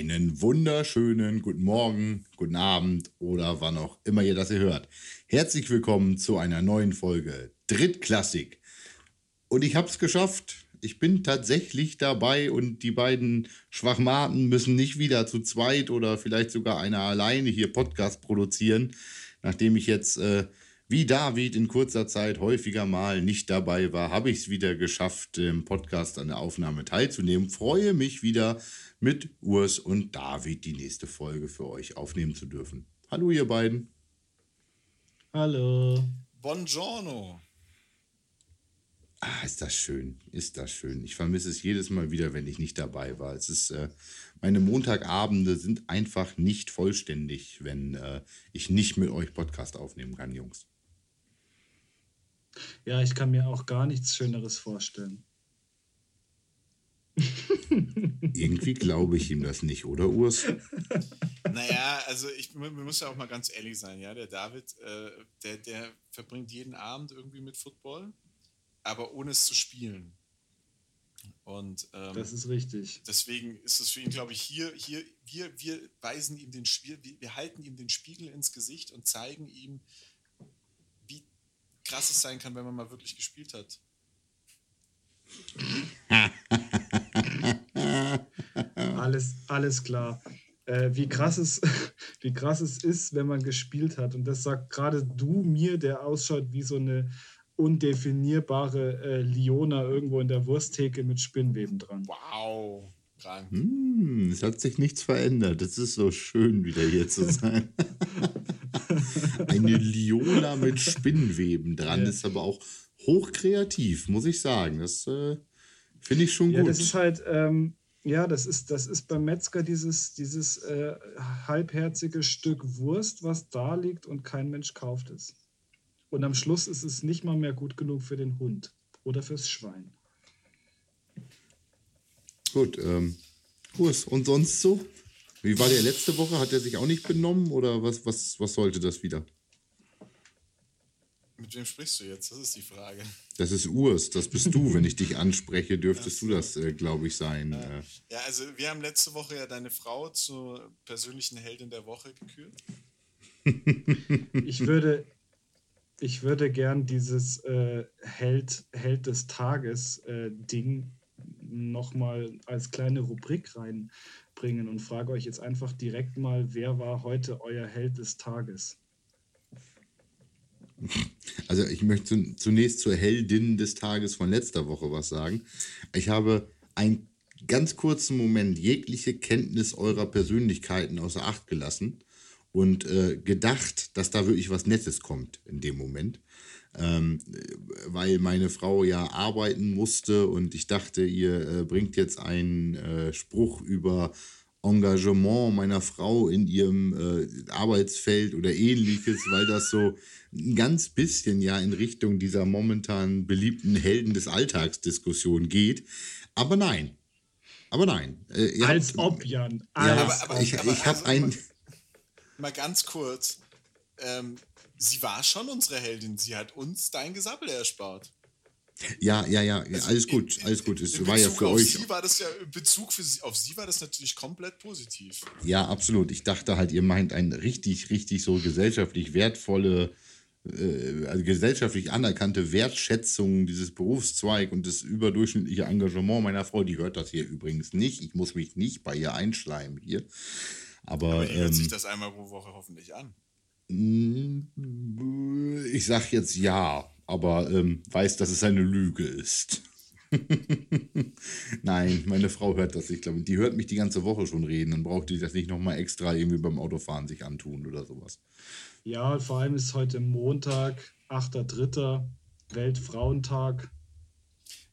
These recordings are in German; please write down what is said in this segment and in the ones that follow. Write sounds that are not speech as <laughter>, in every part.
Einen wunderschönen guten Morgen, guten Abend oder wann auch immer ihr das ihr hört. Herzlich willkommen zu einer neuen Folge Drittklassik. Und ich habe es geschafft. Ich bin tatsächlich dabei und die beiden Schwachmaten müssen nicht wieder zu zweit oder vielleicht sogar einer alleine hier Podcast produzieren, nachdem ich jetzt äh, wie David in kurzer Zeit häufiger mal nicht dabei war, habe ich es wieder geschafft, im Podcast an der Aufnahme teilzunehmen. Freue mich wieder mit Urs und David die nächste Folge für euch aufnehmen zu dürfen. Hallo, ihr beiden. Hallo. Buongiorno. Ah, ist das schön, ist das schön. Ich vermisse es jedes Mal wieder, wenn ich nicht dabei war. Es ist, äh, meine Montagabende sind einfach nicht vollständig, wenn äh, ich nicht mit euch Podcast aufnehmen kann, Jungs. Ja, ich kann mir auch gar nichts Schöneres vorstellen. Irgendwie glaube ich ihm das nicht, oder Urs? Naja, also ich man muss ja auch mal ganz ehrlich sein, ja. Der David, äh, der, der verbringt jeden Abend irgendwie mit Football, aber ohne es zu spielen. Und ähm, das ist richtig. Deswegen ist es für ihn, glaube ich, hier, hier, wir, wir weisen ihm den Spiel, wir halten ihm den Spiegel ins Gesicht und zeigen ihm, wie krass es sein kann, wenn man mal wirklich gespielt hat. <laughs> alles, alles klar. Äh, wie, krass es, <laughs> wie krass es ist, wenn man gespielt hat. Und das sagt gerade du mir, der ausschaut wie so eine undefinierbare äh, Liona irgendwo in der Wursttheke mit Spinnweben dran. Wow. Krank. Hm, es hat sich nichts verändert. Es ist so schön, wieder hier zu <laughs> sein. Eine Liona mit Spinnweben dran ja. ist aber auch hochkreativ, muss ich sagen. Das äh, finde ich schon ja, gut. Das ist halt, ähm, ja, das ist, das ist beim Metzger dieses, dieses äh, halbherzige Stück Wurst, was da liegt und kein Mensch kauft es. Und am Schluss ist es nicht mal mehr gut genug für den Hund oder fürs Schwein. Gut, ähm, Kurs. Und sonst so? Wie war der letzte Woche? Hat er sich auch nicht benommen oder was, was, was sollte das wieder? Mit wem sprichst du jetzt? Das ist die Frage. Das ist Urs, das bist du. Wenn ich dich anspreche, dürftest du das, äh, glaube ich, sein. Äh. Ja, also wir haben letzte Woche ja deine Frau zur persönlichen Heldin der Woche gekürt. <laughs> ich würde, ich würde gern dieses äh, Held, Held des Tages äh, Ding nochmal als kleine Rubrik reinbringen und frage euch jetzt einfach direkt mal, wer war heute euer Held des Tages? Also ich möchte zunächst zur Heldin des Tages von letzter Woche was sagen. Ich habe einen ganz kurzen Moment jegliche Kenntnis eurer Persönlichkeiten außer Acht gelassen und äh, gedacht, dass da wirklich was Nettes kommt in dem Moment. Ähm, weil meine Frau ja arbeiten musste und ich dachte, ihr äh, bringt jetzt einen äh, Spruch über Engagement meiner Frau in ihrem äh, Arbeitsfeld oder ähnliches, weil das so ein ganz bisschen ja in Richtung dieser momentan beliebten Helden des Alltags Diskussion geht. Aber nein. Aber nein. Äh, Als habt, ob, Jan. Ja, aber, aber, ich, ich habe also, ein. Mal ganz kurz. Ähm, sie war schon unsere Heldin. Sie hat uns dein Gesabbel erspart. Ja, ja, ja, also alles gut, alles gut. Es war ja für euch. Sie war das ja, in Bezug für sie, auf sie war das natürlich komplett positiv. Ja, absolut. Ich dachte halt, ihr meint eine richtig, richtig so gesellschaftlich wertvolle, äh, also gesellschaftlich anerkannte Wertschätzung dieses Berufszweig und das überdurchschnittliche Engagement meiner Frau. Die hört das hier übrigens nicht. Ich muss mich nicht bei ihr einschleimen hier. Aber, Aber hört ähm, sich das einmal pro Woche hoffentlich an. Ich sag jetzt ja, aber ähm, weiß, dass es eine Lüge ist. <laughs> Nein, meine Frau hört das. Ich glaube, die hört mich die ganze Woche schon reden. Dann braucht die das nicht nochmal extra irgendwie beim Autofahren sich antun oder sowas. Ja, vor allem ist heute Montag, 8.3., Weltfrauentag.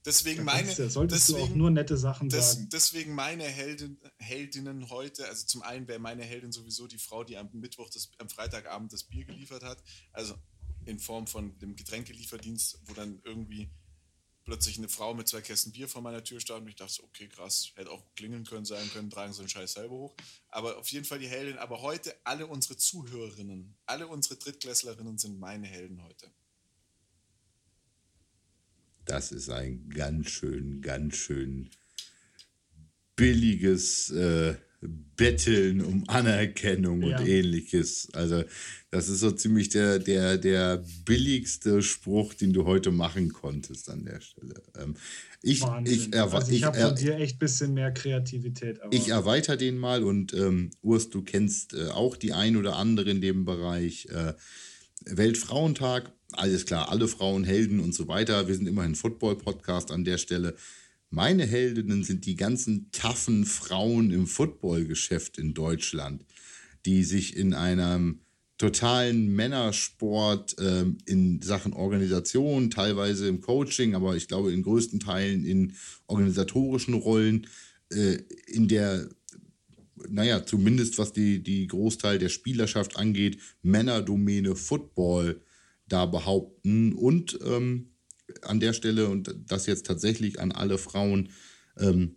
Deswegen meine. Ja, solltest deswegen, du auch nur nette Sachen des, sagen. Deswegen meine Heldin, Heldinnen heute. Also zum einen wäre meine Heldin sowieso die Frau, die am Mittwoch, das, am Freitagabend das Bier geliefert hat. Also in Form von dem Getränkelieferdienst, wo dann irgendwie plötzlich eine Frau mit zwei Kästen Bier vor meiner Tür stand und ich dachte, okay, krass, hätte auch klingeln können, sein können, tragen so einen Scheiß selber hoch. Aber auf jeden Fall die Heldin. Aber heute alle unsere Zuhörerinnen, alle unsere Drittklässlerinnen sind meine Helden heute. Das ist ein ganz schön, ganz schön billiges äh, betteln um Anerkennung Ja. und ähnliches. Also, das ist so ziemlich der, der, der billigste Spruch, den du heute machen konntest an der Stelle. Ähm, ich, Wahnsinn. ich, also ich ich, habe von dir echt ein bisschen mehr Kreativität. Ich erweitere den mal und ähm, Urs, du kennst äh, auch die ein oder andere in dem Bereich. Äh, Weltfrauentag, alles klar, alle Frauen Helden und so weiter. Wir sind immerhin Football-Podcast an der Stelle. Meine Heldinnen sind die ganzen taffen Frauen im Footballgeschäft in Deutschland, die sich in einem totalen Männersport ähm, in Sachen Organisation, teilweise im Coaching, aber ich glaube in größten Teilen in organisatorischen Rollen, äh, in der, naja, zumindest was die, die Großteil der Spielerschaft angeht, Männerdomäne Football da behaupten. Und ähm, an der Stelle und das jetzt tatsächlich an alle Frauen, ähm,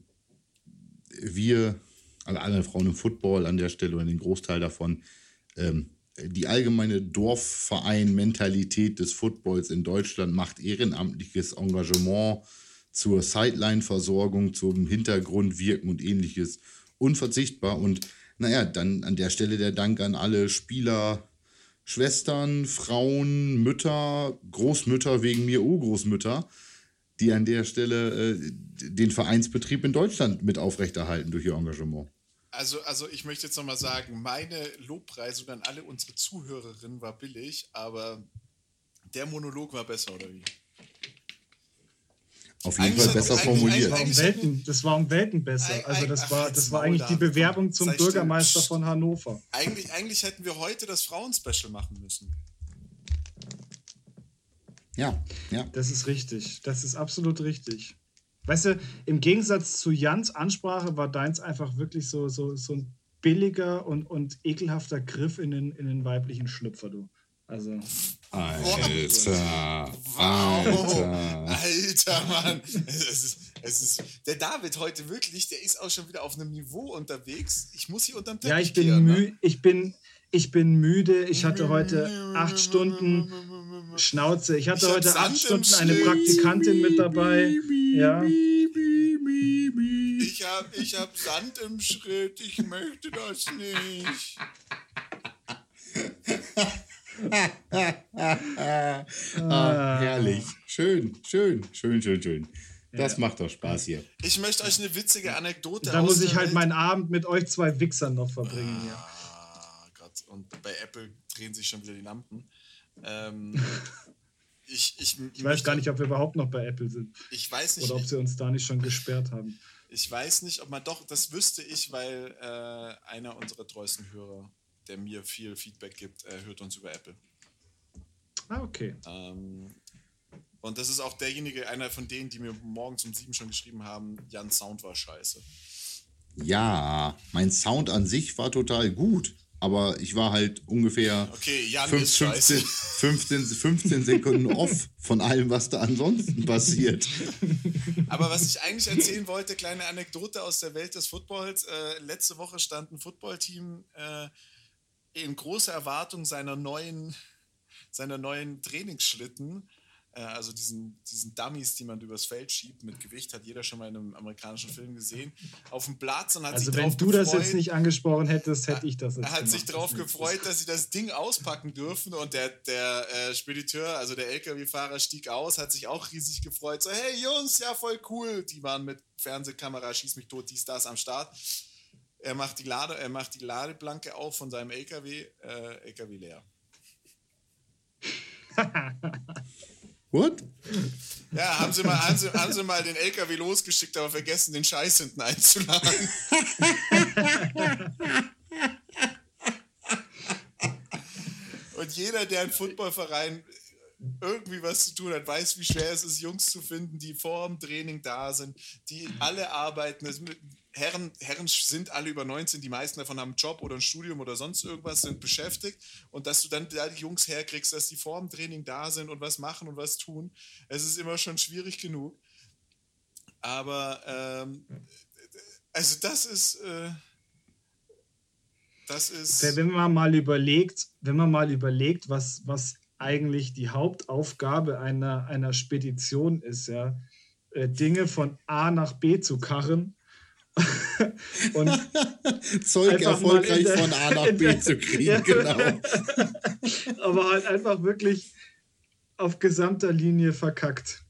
wir, an alle Frauen im Football an der Stelle oder den Großteil davon, ähm, die allgemeine Dorfverein-Mentalität des Footballs in Deutschland macht ehrenamtliches Engagement zur Sideline-Versorgung, zum Hintergrundwirken und ähnliches unverzichtbar. Und naja, dann an der Stelle der Dank an alle Spieler, Schwestern, Frauen, Mütter, Großmütter wegen mir, Urgroßmütter, die an der Stelle äh, den Vereinsbetrieb in Deutschland mit aufrechterhalten durch ihr Engagement. Also, also ich möchte jetzt nochmal sagen, meine Lobpreisung an alle unsere Zuhörerinnen war billig, aber der Monolog war besser, oder wie? Auf jeden Eigentlich Fall besser eigentlich- formuliert. das war, um Welten, das war um Welten besser. Also das war, das war eigentlich die Bewerbung zum. Bürgermeister von Hannover. Eigentlich, eigentlich hätten wir heute das Frauen-Special machen müssen. Ja, ja. Das ist richtig. Das ist absolut richtig. Weißt du, im Gegensatz zu Jans Ansprache war deins einfach wirklich so, so, so ein billiger und, und ekelhafter Griff in den, in den weiblichen Schlüpfer, du. Also, Alter, Wow! Alter. Alter, Mann! Es ist, es ist, der David heute wirklich, der ist auch schon wieder auf einem Niveau unterwegs. Ich muss hier unterm Teppich ja, ich bin, kehren, ne? mü ich, bin, ich bin müde. Ich hatte heute acht Stunden Schnauze. Ich hatte Ich heute Sand acht Stunden eine. Praktikantin mit dabei. Ja. Ich hab, ich hab Sand im Schritt, ich möchte das nicht. <laughs> Ah, herrlich. Schön, schön, schön, schön, schön. Das Ja. macht doch Spaß hier. Ich möchte euch eine witzige Anekdote Da muss ich halt meinen Abend mit euch zwei Wichsern noch verbringen hier. Ah, Gott. Und bei Apple drehen sich schon wieder die Lampen. Ähm, <laughs> ich, ich, Ich weiß gar nicht, ob wir überhaupt noch bei Apple sind. Ich weiß nicht, Oder ob sie uns da nicht schon gesperrt haben. ich weiß nicht, ob man doch, das wüsste ich, weil äh, einer unserer treuesten Hörer, der mir viel Feedback gibt, äh, hört uns über Apple. Ah, okay. Ähm, und das ist auch derjenige, einer von denen, die mir morgens um sieben schon geschrieben haben, Jan Sound war scheiße. Ja, mein Sound an sich war total gut, aber ich war halt ungefähr Okay, Jan fünf- ist scheiße. 15, 15, 15 Sekunden <laughs> off von allem, was da ansonsten passiert. Aber was ich eigentlich erzählen wollte, kleine Anekdote aus der Welt des Footballs. Äh, letzte Woche stand ein Footballteam äh, in großer Erwartung seiner neuen, seiner neuen Trainingsschlitten. Äh, also diesen, diesen Dummies, die man übers Feld schiebt mit Gewicht, hat jeder schon mal in einem amerikanischen Film gesehen. Auf dem Platz und hat Also sich wenn du gefreut, das jetzt nicht angesprochen hättest, hätte ich das jetzt er hat sich gemacht. darauf Das ist- gefreut, dass sie das Ding auspacken dürfen und der, der äh, Spediteur, also der LKW-Fahrer stieg aus, hat sich auch riesig gefreut. So, hey Jungs, ja voll cool. Die waren mit Fernsehkamera, schieß mich tot, dies, das am Start. Er macht die, Lade, er macht die Ladeplanke auf von seinem LKW, äh, LKW leer. <laughs> What? Ja, haben sie, mal, haben, sie, haben sie mal den LKW losgeschickt, aber vergessen, den Scheiß hinten einzuladen. <laughs> Und jeder, der im Footballverein irgendwie was zu tun hat, weiß, wie schwer es ist, Jungs zu finden, die vor dem Training da sind, die alle arbeiten. Herren, Herren sind alle über 19, die meisten davon haben einen Job oder ein Studium oder sonst irgendwas, sind beschäftigt. Und dass du dann da die Jungs herkriegst, dass die vor dem Training da sind und was machen und was tun, es ist immer schon schwierig genug. Aber ähm, also das ist äh, das ist Wenn man mal überlegt, wenn man mal überlegt, was, was eigentlich die Hauptaufgabe einer, einer Spedition ist, ja, äh, Dinge von A nach B zu karren und <laughs> Zeug erfolgreich der, von A nach B zu kriegen, <laughs> ja, genau. <laughs> Aber halt einfach wirklich auf gesamter Linie verkackt.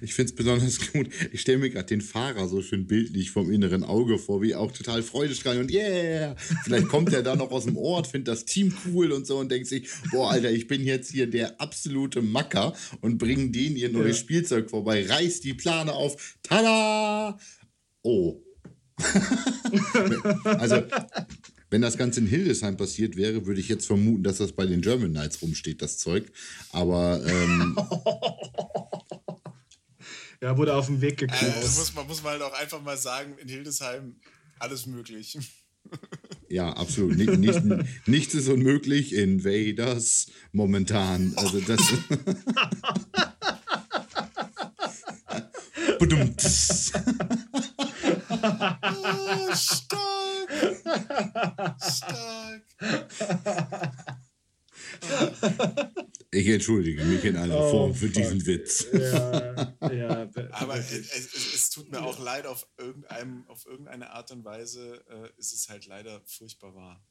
Ich finde es besonders gut. Ich stelle mir gerade den Fahrer so schön bildlich vom inneren Auge vor, wie auch total freudestrahlend und yeah. Vielleicht kommt er da noch aus dem Ort, findet das Team cool und so und denkt sich, boah, Alter, ich bin jetzt hier der absolute Macker und bringe denen ihr neues ja. Spielzeug vorbei, reißt die Plane auf, tada! Oh. <laughs> also, wenn das Ganze in Hildesheim passiert wäre, würde ich jetzt vermuten, dass das bei den German Knights rumsteht, das Zeug. Aber ähm, <laughs> Ja, wurde auf dem Weg geklaut. Äh, muss, man, muss man halt auch einfach mal sagen, in Hildesheim alles möglich. <laughs> Ja, absolut. Nicht, nicht, nichts ist unmöglich. Invaders momentan. Also das. Oh, stark. Stark. Ich entschuldige mich in aller oh, Form für fuck. diesen Witz. Ja, ja, Aber es, es, es, tut mir auch leid, auf, irgendeinem, auf irgendeine Art und Weise äh, ist es halt leider furchtbar wahr.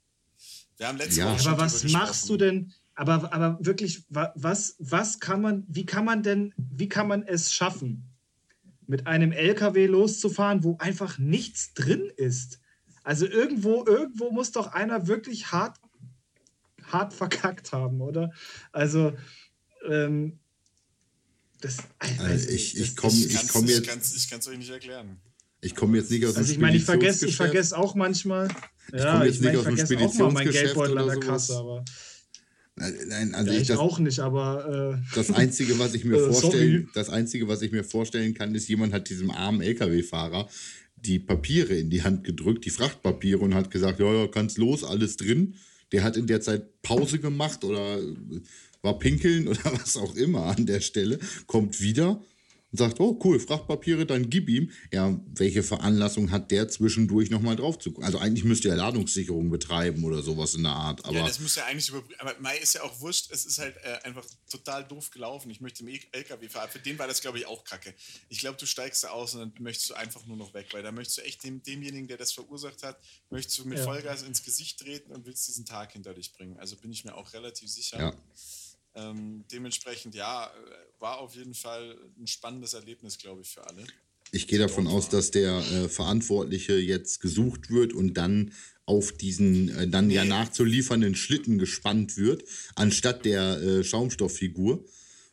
Wir haben letzte ja. Woche Aber was machst du denn? Aber, aber wirklich, was, was kann man, wie kann man denn, wie kann man es schaffen, mit einem LKW loszufahren, wo einfach nichts drin ist? Also irgendwo, irgendwo muss doch einer wirklich hart hart verkackt haben, oder? Also, ähm, das, also ich, ich komme ich komm jetzt. Ich kann es euch nicht erklären. Ich komme jetzt nicht aus dem Also, ich meine, ich vergesse ich vergess auch manchmal. Ich ja, jetzt ich nicht mein, aus dem Speditionsgeschäft auch mal mein Geldbeutel an der Kasse, aber. Nein, also ja, ich, ich das, auch nicht, aber äh, das einzige, was ich mir <laughs> äh, vorstellen, das einzige, was ich mir vorstellen kann, ist, jemand hat diesem armen LKW-Fahrer die Papiere in die Hand gedrückt, die Frachtpapiere und hat gesagt, ja, ja, kannst los, alles drin. Der hat in der Zeit Pause gemacht oder war pinkeln <laughs> oder was auch immer an der Stelle, kommt wieder und sagt, oh cool, Frachtpapiere, dann gib ihm. Ja, welche Veranlassung hat der zwischendurch nochmal drauf zu gucken? Also eigentlich müsste er Ladungssicherung betreiben oder sowas in der Art. Aber ja, das muss ja eigentlich überprüfen. Aber Mai ist ja auch wurscht, es ist halt äh, einfach total doof gelaufen. Ich möchte im LKW fahren. Für den war das, glaube ich, auch kacke. Ich glaube, du steigst da aus und dann möchtest du einfach nur noch weg, weil da möchtest du echt dem, demjenigen, der das verursacht hat, möchtest du mit ja. Vollgas ins Gesicht treten und willst diesen Tag hinter dich bringen. Also bin ich mir auch relativ sicher. Ja. Ähm, dementsprechend, ja, äh, war auf jeden Fall ein spannendes Erlebnis, glaube ich, für alle. Ich gehe davon aus, dass der äh, Verantwortliche jetzt gesucht wird und dann auf diesen äh, dann nee. ja nachzuliefernden Schlitten gespannt wird, anstatt der äh, Schaumstofffigur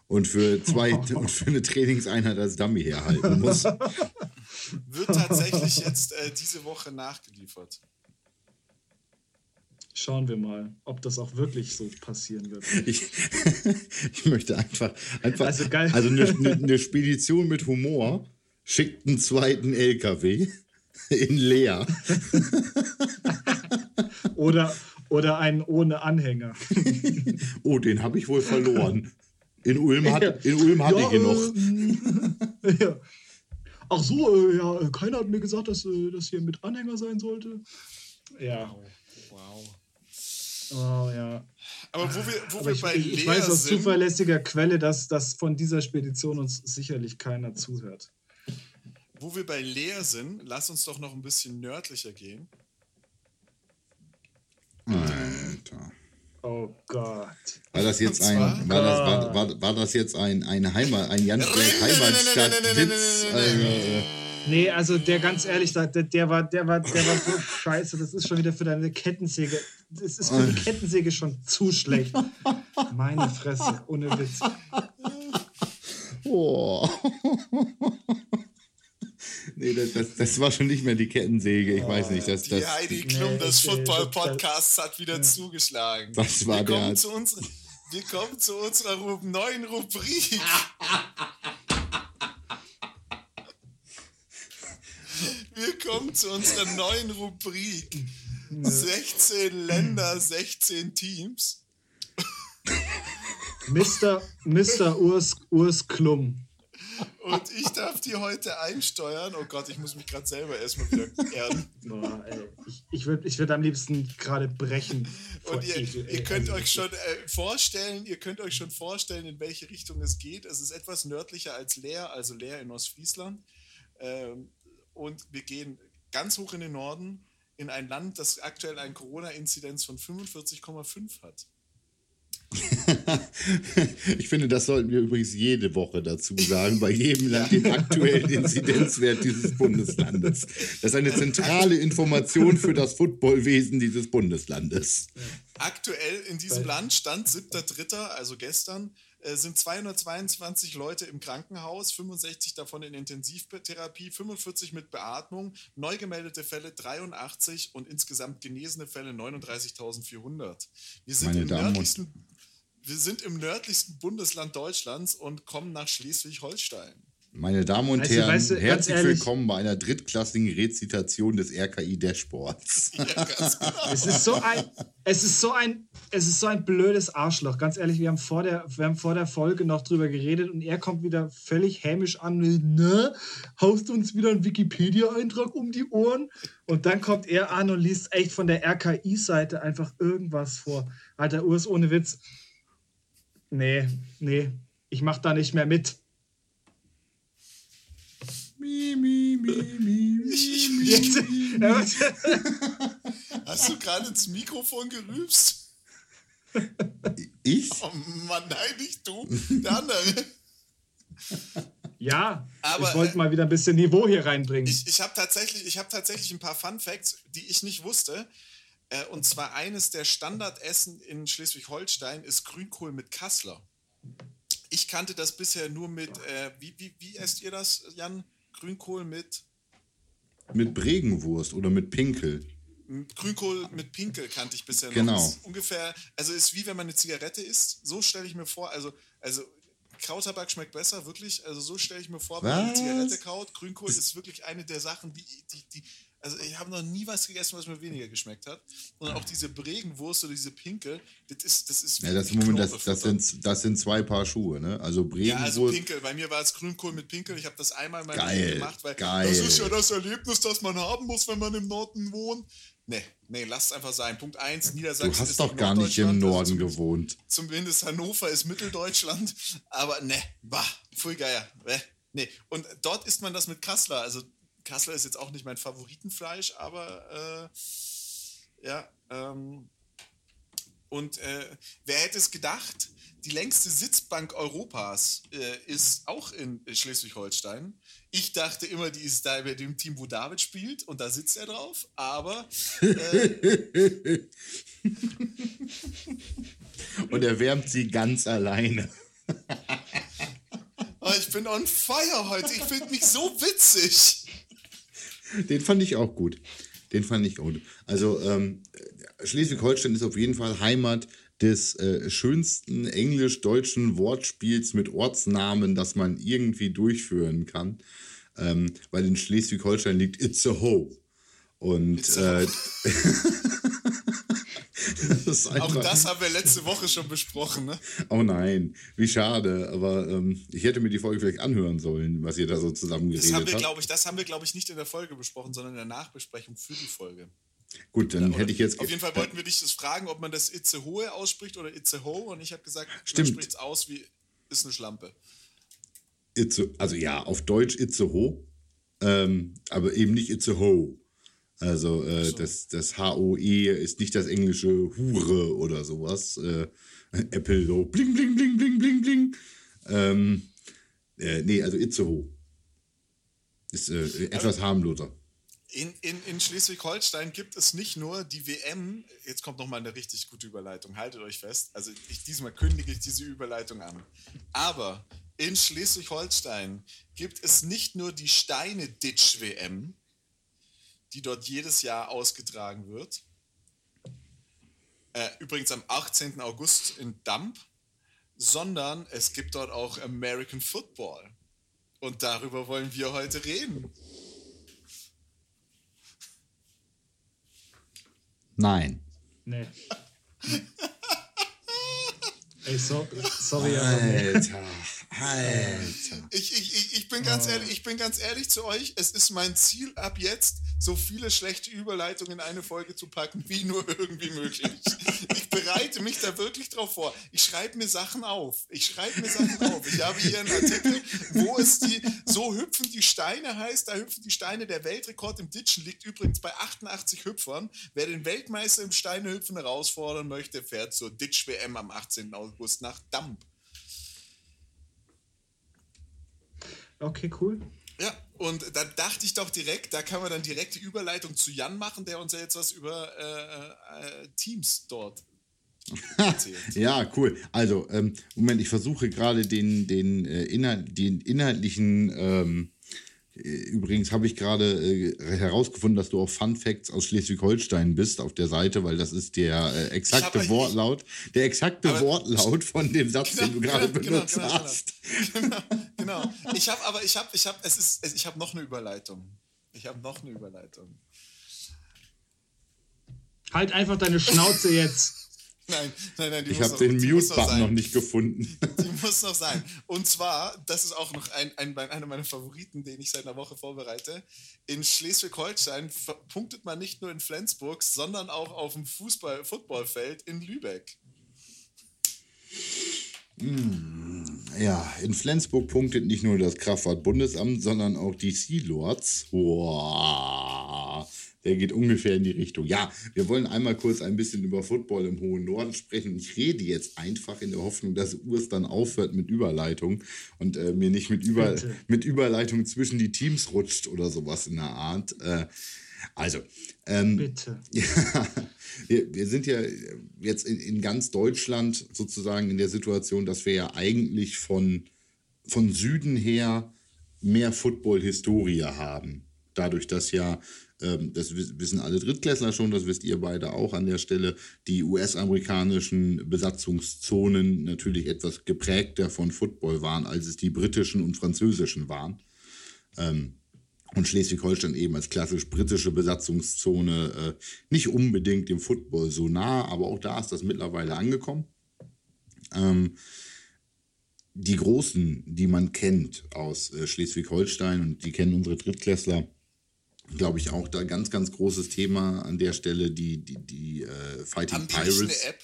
und für zwei <laughs> und für eine Trainingseinheit als Dummy herhalten muss. Wird tatsächlich jetzt äh, diese Woche nachgeliefert. Schauen wir mal, ob das auch wirklich so passieren wird. <laughs> Ich, ich möchte einfach, einfach also, geil. also eine, <laughs> eine Spedition mit Humor schickt einen zweiten LKW in leer. <laughs> oder, oder einen ohne Anhänger. oh, den habe ich wohl verloren. In Ulm, hat, in Ulm hatte ja, ich ihn noch. Äh, ja. Ach so, äh, ja, keiner hat mir gesagt, dass äh, das hier mit Anhänger sein sollte. Ja. Wow. Oh ja. Aber wo wir, wo wir ich, bei ich, ich weiß aus sind, zuverlässiger Quelle, dass, dass von dieser Spedition uns sicherlich keiner zuhört. Wo wir bei Leer sind, lass uns doch noch ein bisschen nördlicher gehen. Alter. Oh Gott. War das jetzt ein, war das, war, war, war das jetzt ein, ein Heimat, ein Jan Heimatstadt-Witz? Also, Nee, also der ganz ehrlich, der, der, war, der, war, der war so scheiße. Das ist schon wieder für deine Kettensäge. Das ist für die Kettensäge schon zu schlecht. Meine Fresse, ohne Witz. Oh. Nee, das, das, das, war schon nicht mehr die Kettensäge. Ich weiß nicht. Das, das, die Heidi Klum nee, des Football-Podcasts hat wieder ja. zugeschlagen. Das war wir der. Kommen zu unserer, wir kommen zu unserer neuen Rubrik. <laughs> Willkommen zu unserer neuen Rubrik. 16 Länder, 16 Teams. Mr. Mr. Urs, Urs Klum. Und ich darf die heute einsteuern. Oh Gott, ich muss mich gerade selber erstmal wieder erden. Boah, ey. Ich, ich würde ich würd am liebsten gerade brechen. Und ihr, ihr könnt euch schon äh, vorstellen, ihr könnt euch schon vorstellen, in welche Richtung es geht. Es ist etwas nördlicher als Leer, also Leer in Ostfriesland. Ähm, und wir gehen ganz hoch in den Norden, in ein Land, das aktuell eine Corona-Inzidenz von 45,5 hat. <laughs> ich finde, das sollten wir übrigens jede Woche dazu sagen, bei jedem Land den aktuellen Inzidenzwert dieses Bundeslandes. Das ist eine zentrale Information für das Footballwesen dieses Bundeslandes. Aktuell in diesem Land stand 7.3., also gestern, äh, sind 222 Leute im Krankenhaus, 65 davon in Intensivtherapie, 45 mit Beatmung, neu gemeldete Fälle 83 und insgesamt genesene Fälle 39.400. Wir sind Meine im Damen und- nördlichsten wir sind im nördlichsten Bundesland Deutschlands und kommen nach Schleswig-Holstein. Meine Damen und Weißt du, Herren, weißt du, herzlich ehrlich- willkommen bei einer drittklassigen Rezitation des RKI-Dashboards. Ja, genau. <laughs> Es ist so ein, es ist so ein, es ist so ein blödes Arschloch. Ganz ehrlich, wir haben vor der, wir haben vor der Folge noch drüber geredet und er kommt wieder völlig hämisch an. Ne, haust du uns wieder einen Wikipedia-Eintrag um die Ohren? Und dann kommt er an und liest echt von der RKI-Seite einfach irgendwas vor. Alter Urs, ohne Witz. Nee, nee, ich mach da nicht mehr mit. Hast du gerade ins Mikrofon gerübst? Ich? Oh Mann, nein, nicht du, der andere. ja, Aber, ich wollte mal wieder ein bisschen Niveau hier reinbringen. Ich, ich habe tatsächlich, ich hab tatsächlich ein paar Fun Facts, die ich nicht wusste. Äh, und zwar eines der Standardessen in Schleswig-Holstein ist Grünkohl mit Kassler. Ich kannte das bisher nur mit, äh, wie, wie, wie esst ihr das, Jan? Grünkohl mit Mit Bregenwurst oder mit Pinkel. Grünkohl mit Pinkel kannte ich bisher noch. Genau. Das ist ungefähr, also ist wie wenn man eine Zigarette isst. So stelle ich mir vor, also, also Krautabak schmeckt besser, wirklich. Also so stelle ich mir vor, wenn man eine? Zigarette kaut. Grünkohl ist wirklich eine der Sachen, die, die, die also ich habe noch nie was gegessen, was mir weniger geschmeckt hat. Und auch diese Bregenwurst oder diese Pinkel, das ist, das ist Ja, das, Moment, das, das, sind, das sind zwei Paar Schuhe, ne? Also Ja, also Bregenwurst. Pinkel. Bei mir war es Grünkohl mit Pinkel. Ich habe das einmal in meinem Geil, Leben gemacht, weil geil. das ist ja das Erlebnis, das man haben muss, wenn man im Norden wohnt. Nee, nee, lasst einfach sein. Punkt 1, Niedersachsen du hast ist doch gar nicht im also Norden zumindest- gewohnt. Zumindest Hannover ist Mitteldeutschland. Aber ne, bah, pfui Geier. Nee. Und dort isst man das mit Kassler. Also Kassler ist jetzt auch nicht mein Favoritenfleisch, aber äh, ja. Ähm, und äh, wer hätte es gedacht, die längste Sitzbank Europas äh, ist auch in Schleswig-Holstein. Ich dachte immer, die ist da bei dem Team, wo David spielt und da sitzt er drauf, aber äh, <laughs> Und er wärmt sie ganz alleine. <laughs> oh, ich bin on fire heute. Ich finde mich so witzig. Den fand ich auch gut. Den fand ich gut. Also ähm, Schleswig-Holstein ist auf jeden Fall Heimat des äh, schönsten englisch-deutschen Wortspiels mit Ortsnamen, das man irgendwie durchführen kann. Ähm, weil in Schleswig-Holstein liegt It's a Ho. Und äh, <laughs> <laughs> das Auch das haben wir letzte Woche schon besprochen. Ne? Oh nein, wie schade. Aber ähm, ich hätte mir die Folge vielleicht anhören sollen, was ihr da so zusammen geredet habt. das haben wir, glaube ich, nicht in der Folge besprochen, sondern in der Nachbesprechung für die Folge. Gut, dann hätte ich jetzt. Auf jeden Fall wollten wir dich das fragen, ob man das Itzehoe ausspricht oder Itzeho. Und ich habe gesagt, Stimmt. man spricht es aus wie ist eine Schlampe. Itze, also ja, auf Deutsch Itzeho, ähm, aber eben nicht Itzeho. Also äh, so. das, das H-O-E ist nicht das englische Hure oder sowas. Äh, <laughs> Apple so bling, bling, bling, bling, bling, bling. Ähm, äh, nee, also Itzeho. Ist äh, etwas harmloser. In, in, in Schleswig-Holstein gibt es nicht nur die WM, jetzt kommt nochmal eine richtig gute Überleitung, haltet euch fest. Also ich, diesmal kündige ich diese Überleitung an. Aber in Schleswig-Holstein gibt es nicht nur die Steine-Ditch-WM, die dort jedes Jahr ausgetragen wird. Äh, übrigens am 18. August in Damp, sondern es gibt dort auch American Football. Und darüber wollen wir heute reden. Nein. Nee. <laughs> Ey, so, sorry, aber nee. Alter. Alter. Ich, ich, ich, ich, bin ganz ehrlich, ich bin ganz ehrlich zu euch. Es ist mein Ziel ab jetzt, so viele schlechte Überleitungen in eine Folge zu packen, wie nur irgendwie möglich. Ich bereite mich da wirklich drauf vor. Ich schreibe mir Sachen auf. Ich schreibe mir Sachen auf. Ich habe hier einen Artikel, wo es die So hüpfen die Steine heißt. Da hüpfen die Steine. Der Weltrekord im Ditchen liegt übrigens bei 88 Hüpfern. Wer den Weltmeister im Steinehüpfen herausfordern möchte, fährt zur Ditch-WM am 18. August nach Damp. Okay, cool. Ja, und da dachte ich doch direkt, da kann man dann direkt die Überleitung zu Jan machen, der uns ja jetzt was über äh, äh, Teams dort erzählt. <laughs> ja, cool. Also, ähm, Moment, ich versuche gerade den, den, äh, Inhalt, den inhaltlichen ähm, Übrigens habe ich gerade äh, herausgefunden, dass du auch Fun Facts aus Schleswig-Holstein bist auf der Seite, weil das ist der äh, exakte Wortlaut, der exakte Wortlaut von dem Satz, genau, den du gerade genau, benutzt genau, genau, hast. Genau, genau. Ich habe aber ich habe ich habe es ist ich habe noch eine Überleitung. Ich habe noch eine Überleitung. Halt einfach deine Schnauze jetzt. Nein, nein, nein. ich habe den Mute-Button noch, nicht gefunden. Die muss noch sein. Und zwar, das ist auch noch ein, ein, einer meiner Favoriten, den ich seit einer Woche vorbereite. In Schleswig-Holstein punktet man nicht nur in Flensburg, sondern auch auf dem Fußball-Footballfeld in Lübeck. Hm, ja, in Flensburg punktet nicht nur das Kraftfahrt-Bundesamt, sondern auch die Sea Lords. Wow der geht ungefähr in die Richtung. Ja, wir wollen einmal kurz ein bisschen über Football im hohen Norden sprechen. Ich rede jetzt einfach in der Hoffnung, dass Urs dann aufhört mit Überleitung und äh, mir nicht mit, Über mit Überleitung zwischen die Teams rutscht oder sowas in der Art. Äh, also, ähm, bitte. <laughs> Ja, wir, wir, sind ja jetzt in, in ganz Deutschland sozusagen in der Situation, dass wir ja eigentlich von, von Süden her mehr Football-Historie haben. Dadurch, dass ja das wissen alle Drittklässler schon, das wisst ihr beide auch an der Stelle. Die US-amerikanischen Besatzungszonen natürlich etwas geprägter von Football waren, als es die britischen und französischen waren. Ähm, und Schleswig-Holstein eben als klassisch britische Besatzungszone äh, nicht unbedingt dem Football so nah, aber auch da ist das mittlerweile angekommen. Ähm, die Großen, die man kennt aus äh, Schleswig-Holstein und die kennen unsere Drittklässler, glaube ich, auch da ganz, ganz großes Thema an der Stelle, die, die, die äh, Fighting Haben Pirates. Die nicht eine App?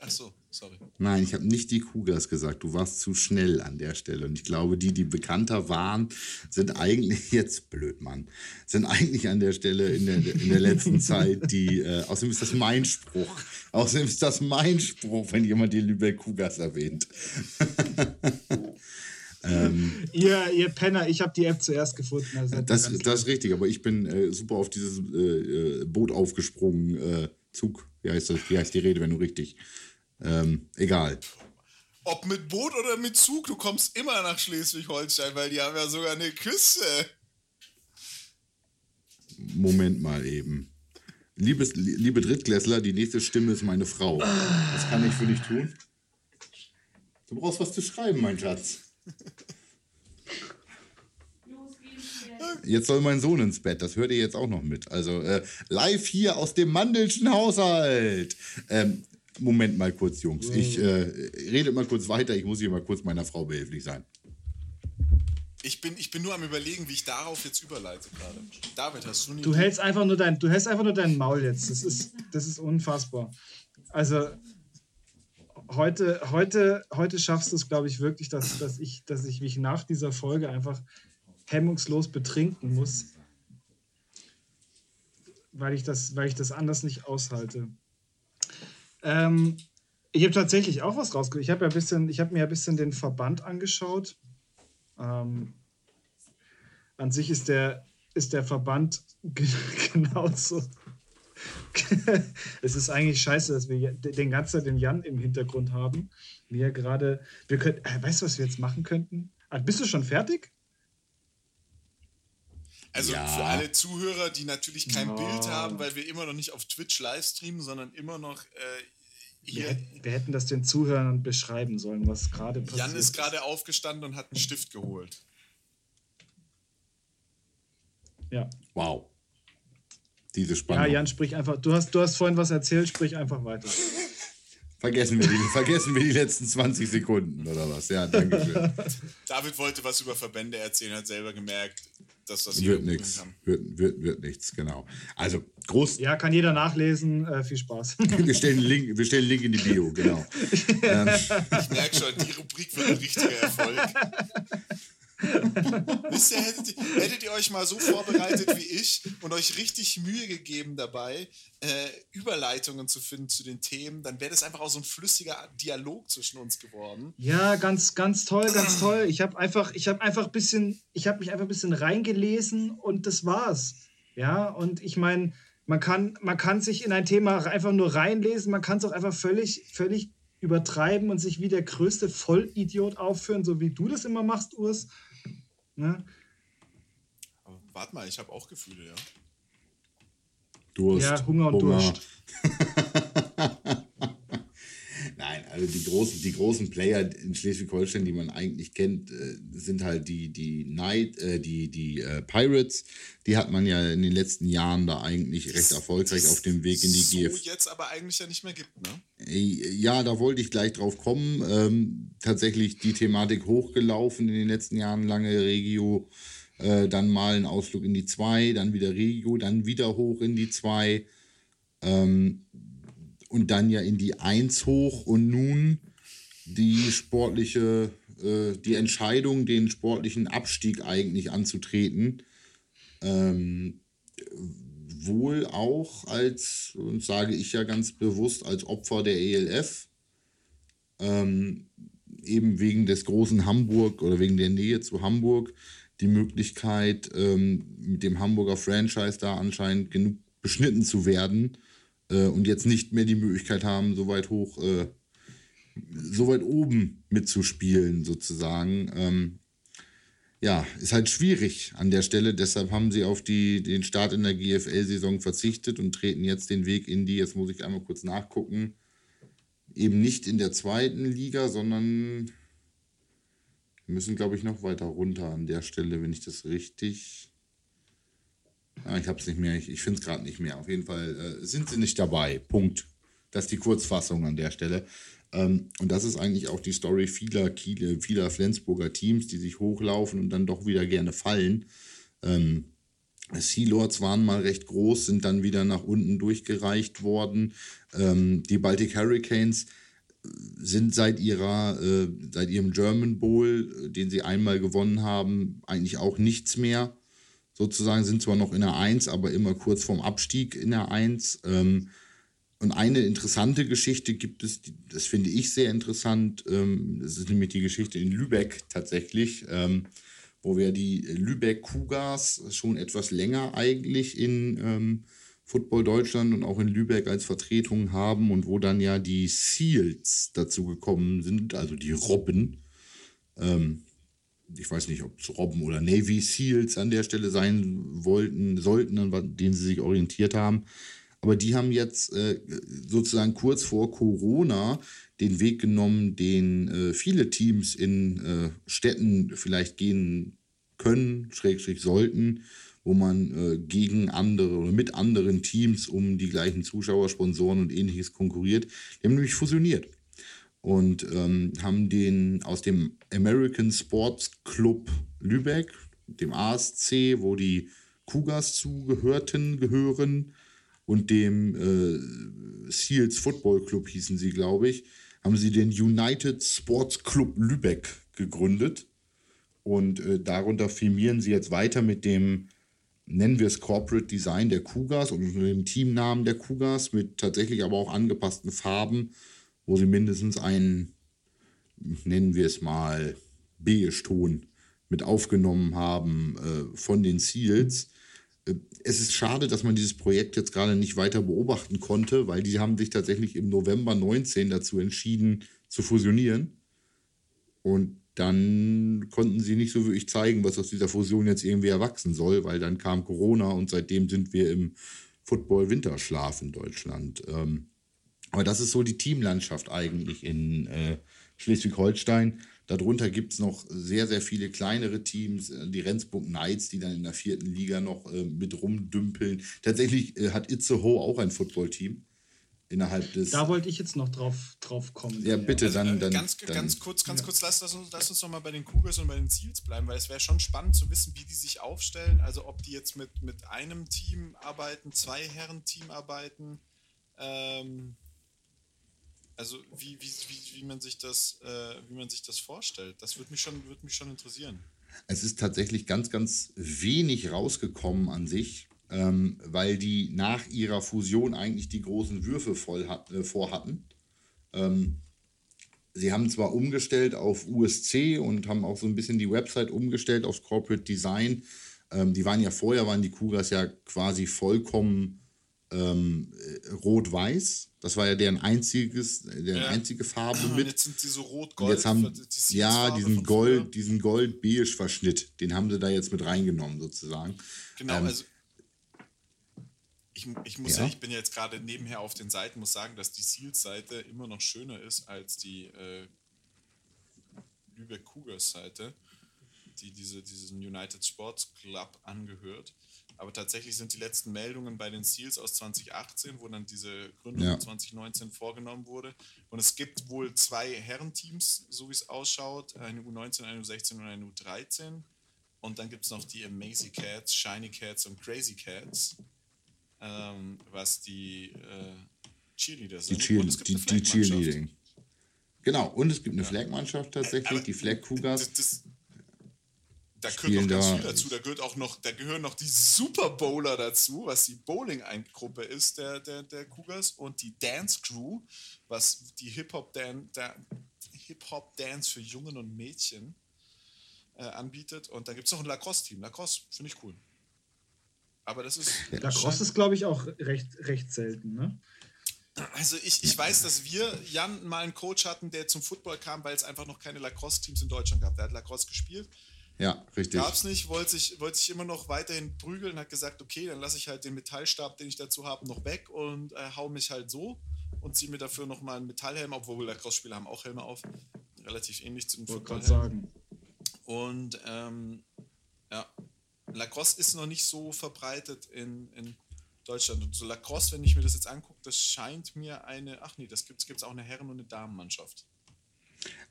Ach so, sorry. Nein, ich habe nicht die Cougars gesagt. Du warst zu schnell an der Stelle. Und ich glaube, die, die bekannter waren, sind eigentlich, <laughs> jetzt blöd, Mann, sind eigentlich an der Stelle in der, in der letzten <laughs> Zeit die, äh, außerdem ist das mein Spruch. Außerdem ist das mein Spruch, wenn jemand die Lübeck Cougars erwähnt. <laughs> Ähm, <laughs> ihr, ihr Penner, ich habe die App zuerst gefunden. Also das, das ist richtig, aber ich bin äh, super auf dieses äh, äh, Boot aufgesprungen. Äh, Zug, wie heißt, das, wie heißt die Rede, wenn du richtig. Ähm, egal. Ob mit Boot oder mit Zug, du kommst immer nach Schleswig-Holstein, weil die haben ja sogar eine Küste. Moment mal eben. Liebes, liebe Drittklässler, die nächste Stimme ist meine Frau. Was kann ich für dich tun? Du brauchst was zu schreiben, mein Schatz. Jetzt soll mein Sohn ins Bett, das hört ihr jetzt auch noch mit. Also äh, live hier aus dem Mandelschen Haushalt. Ähm, Moment mal kurz, Jungs. Ich äh, rede mal kurz weiter. Ich muss hier mal kurz meiner Frau behilflich sein. Ich bin, ich bin nur am überlegen, wie ich darauf jetzt überleite gerade. David, hast du nicht. Du hältst einfach nur dein, du hältst einfach nur dein Maul jetzt. Das ist, das ist unfassbar. Also, heute, heute, heute schaffst du es, glaube ich, wirklich, dass, dass, ich, dass ich mich nach dieser Folge einfach hemmungslos betrinken muss, weil ich das, weil ich das anders nicht aushalte. Ähm, ich habe tatsächlich auch was rausgeholt. Ich habe ja habe mir ein bisschen den Verband angeschaut. Ähm, an sich ist der, ist der Verband <laughs> genauso <laughs> es ist eigentlich scheiße, dass wir den ganzen Zeit den Jan im Hintergrund haben. Wie er gerade. Wir können, äh, weißt du, was wir jetzt machen könnten? Ah, bist du schon fertig? Also ja. für alle Zuhörer, die natürlich kein oh. Bild haben, weil wir immer noch nicht auf Twitch livestreamen, sondern immer noch äh, hier. Wir, wir, hätten das den Zuhörern beschreiben sollen, was gerade passiert. Jan ist gerade aufgestanden und hat einen Stift geholt. Ja. Wow diese Spannung. Ja, Jan, sprich einfach. Du hast, du hast vorhin was erzählt, sprich einfach weiter. Vergessen wir, die, <laughs> vergessen wir die letzten 20 Sekunden oder was? Ja, danke schön. <laughs> David wollte was über Verbände erzählen, hat selber gemerkt, dass das wird nichts. Wird, wird, wird nichts, genau. Also groß. Ja, kann jeder nachlesen. Äh, viel Spaß. <laughs> wir, stellen Link, wir stellen Link in die Bio, genau. ähm. Ich merke schon, die Rubrik wird ein richtiger Erfolg. <laughs> Wisst ihr, hättet, ihr, hättet ihr euch mal so vorbereitet wie ich und euch richtig Mühe gegeben dabei, äh, Überleitungen zu finden zu den Themen, dann wäre das einfach auch so ein flüssiger Dialog zwischen uns geworden. Ja, ganz, ganz toll, ganz toll. Ich habe einfach, ich habe einfach bisschen, ich habe mich einfach ein bisschen reingelesen und das war's. Ja, und ich meine, man kann, man kann sich in ein Thema einfach nur reinlesen, man kann es auch einfach völlig, völlig übertreiben und sich wie der größte Vollidiot aufführen, so wie du das immer machst, Urs. Ne? Aber warte mal, ich habe auch Gefühle, ja. Durst. Ja, Hunger und Hunger. Durst. <laughs> Nein, also die großen, die großen Player in Schleswig-Holstein, die man eigentlich kennt, äh, sind halt die, die Night, äh, die, die äh, Pirates. Die hat man ja in den letzten Jahren da eigentlich recht erfolgreich auf dem Weg in die so GF. jetzt aber eigentlich ja nicht mehr gibt, ne? Äh, ja, da wollte ich gleich drauf kommen. Ähm, tatsächlich die Thematik hochgelaufen in den letzten Jahren, lange Regio, äh, dann mal ein Ausflug in die 2, dann wieder Regio, dann wieder hoch in die 2. Ähm, und dann ja in die Eins hoch und nun die sportliche, äh, die Entscheidung, den sportlichen Abstieg eigentlich anzutreten. Ähm, wohl auch als, und sage ich ja ganz bewusst, als Opfer der ELF. Ähm, eben wegen des großen Hamburg oder wegen der Nähe zu Hamburg die Möglichkeit, ähm, mit dem Hamburger Franchise da anscheinend genug beschnitten zu werden, äh, und jetzt nicht mehr die Möglichkeit haben, so weit hoch, äh, so weit oben mitzuspielen, sozusagen. Ähm, ja, ist halt schwierig an der Stelle. Deshalb haben sie auf die, den Start in der GFL-Saison verzichtet und treten jetzt den Weg in die, jetzt muss ich einmal kurz nachgucken, eben nicht in der zweiten Liga, sondern müssen, glaube ich, noch weiter runter an der Stelle, wenn ich das richtig. Ah, ich habe es nicht mehr, ich, ich finde es gerade nicht mehr. Auf jeden Fall äh, sind sie nicht dabei. Punkt. Das ist die Kurzfassung an der Stelle. Ähm, und das ist eigentlich auch die Story vieler Kiele, vieler Flensburger Teams, die sich hochlaufen und dann doch wieder gerne fallen. Ähm, Sea Lords waren mal recht groß, sind dann wieder nach unten durchgereicht worden. Ähm, die Baltic Hurricanes sind seit ihrer, äh, seit ihrem German Bowl, äh, den sie einmal gewonnen haben, eigentlich auch nichts mehr sozusagen, sind zwar noch in der 1, aber immer kurz vorm Abstieg in der 1. Ähm, und eine interessante Geschichte gibt es, das finde ich sehr interessant, ähm, das ist nämlich die Geschichte in Lübeck tatsächlich, ähm, wo wir die Lübeck Cougars schon etwas länger eigentlich in ähm, Football Deutschland und auch in Lübeck als Vertretung haben und wo dann ja die Seals dazu gekommen sind, also die Robben. Ähm, ich weiß nicht, ob es Robben oder Navy Seals an der Stelle sein wollten, sollten, an denen sie sich orientiert haben. Aber die haben jetzt äh, sozusagen kurz vor Corona den Weg genommen, den äh, viele Teams in äh, Städten vielleicht gehen können, schrägstrich sollten, wo man äh, gegen andere oder mit anderen Teams um die gleichen Zuschauer, Sponsoren und ähnliches konkurriert. Die haben nämlich fusioniert und ähm, haben den aus dem American Sports Club Lübeck, dem ASC, wo die Cougars zugehörten, gehören, und dem äh, Seals Football Club hießen sie, glaube ich, haben sie den United Sports Club Lübeck gegründet. Und äh, darunter firmieren sie jetzt weiter mit dem, nennen wir es Corporate Design der Cougars und dem Teamnamen der Cougars mit tatsächlich aber auch angepassten Farben wo sie mindestens einen, nennen wir es mal, Beige-Ton mit aufgenommen haben äh, von den Seals. Äh, es ist schade, dass man dieses Projekt jetzt gerade nicht weiter beobachten konnte, weil die haben sich tatsächlich im November 19 dazu entschieden zu fusionieren. Und dann konnten sie nicht so wirklich zeigen, was aus dieser Fusion jetzt irgendwie erwachsen soll, weil dann kam Corona und seitdem sind wir im Football-Winterschlaf in Deutschland. Ähm, aber das ist so die Teamlandschaft eigentlich in äh, Schleswig-Holstein. Darunter gibt es noch sehr, sehr viele kleinere Teams, äh, die Rendsburg Knights, die dann in der vierten Liga noch äh, mit rumdümpeln. Tatsächlich äh, hat Itzehoe auch ein Footballteam innerhalb des. Da wollte ich jetzt noch drauf, drauf kommen. Ja, bitte, Also, dann, äh, dann, ganz, dann. ganz kurz, ganz Ja. kurz, lass, lass, uns, lass uns noch mal bei den Cougars und bei den Seals bleiben, weil es wäre schon spannend zu wissen, wie die sich aufstellen. Also ob die jetzt mit, mit einem Team arbeiten, zwei Herren-Team arbeiten. Ähm, also wie, wie, wie, wie, man sich das, äh, wie man sich das vorstellt. Das würde mich, schon, würd mich schon interessieren. Es ist tatsächlich ganz, ganz wenig rausgekommen an sich, ähm, weil die nach ihrer Fusion eigentlich die großen Würfe voll hat, äh, vorhatten. Ähm, sie haben zwar umgestellt auf USC und haben auch so ein bisschen die Website umgestellt aufs Corporate Design. Ähm, die waren ja vorher, waren die Cougars ja quasi vollkommen ähm, äh, rot-weiß. Das war ja deren einziges, deren Ja. einzige Farbe mit. jetzt sind die so rot-gold. jetzt haben, die ja, diesen von früher. Gold, diesen Gold-Beige-Verschnitt, den haben sie da jetzt mit reingenommen, sozusagen. Genau, Ähm, also ich, ich muss ja. Ja. ich bin ja jetzt gerade nebenher auf den Seiten, muss sagen, dass die Seals-Seite immer noch schöner ist als die äh, Lübeck Cougars-Seite, die diese, diesen United Sports Club angehört. Aber tatsächlich sind die letzten Meldungen bei den Seals aus 2018, wo dann diese Gründung Ja. 2019 vorgenommen wurde. Und es gibt wohl zwei Herrenteams, so wie es ausschaut, eine U19, eine U16 und eine U13. Und dann gibt es noch die Amazing Cats, Shiny Cats und Crazy Cats, ähm, was die äh, Cheerleader Die, sind. Cheer, und es gibt die, eine die Flag-Mannschaft. Cheerleading. Genau, und es gibt eine Flag-Mannschaft tatsächlich, Aber die Flag Cougars. Das, das, da gehört noch ganz da- viel dazu. Da, gehört auch noch, da gehören noch die Super Bowler dazu, was die Bowling-Gruppe ist der, der, der Cougars und die Dance Crew, was die Hip-Hop-Dan- da- Hip-Hop-Dance für Jungen und Mädchen äh, anbietet. Und da gibt es noch ein Lacrosse-Team. Lacrosse finde ich cool. Aber das ist. Lacrosse ist, glaube ich, auch recht, recht selten, ne? Also ich, ich weiß, dass wir, Jan, mal einen Coach hatten, der zum Football kam, weil es einfach noch keine Lacrosse-Teams in Deutschland gab. Der hat Lacrosse gespielt. Ja, richtig. Gab es nicht, wollte sich, wollte sich immer noch weiterhin prügeln, hat gesagt, okay, dann lasse ich halt den Metallstab, den ich dazu habe, noch weg und äh, hau mich halt so und ziehe mir dafür nochmal einen Metallhelm, obwohl Lacrosse-Spieler haben auch Helme auf. Relativ ähnlich zu den Wollte gerade Footballhelmen. sagen. Und ähm, ja, Lacrosse ist noch nicht so verbreitet in, in Deutschland. Und so Lacrosse, wenn ich mir das jetzt angucke, das scheint mir eine, ach nee, das gibt es auch eine Herren- und eine Damenmannschaft.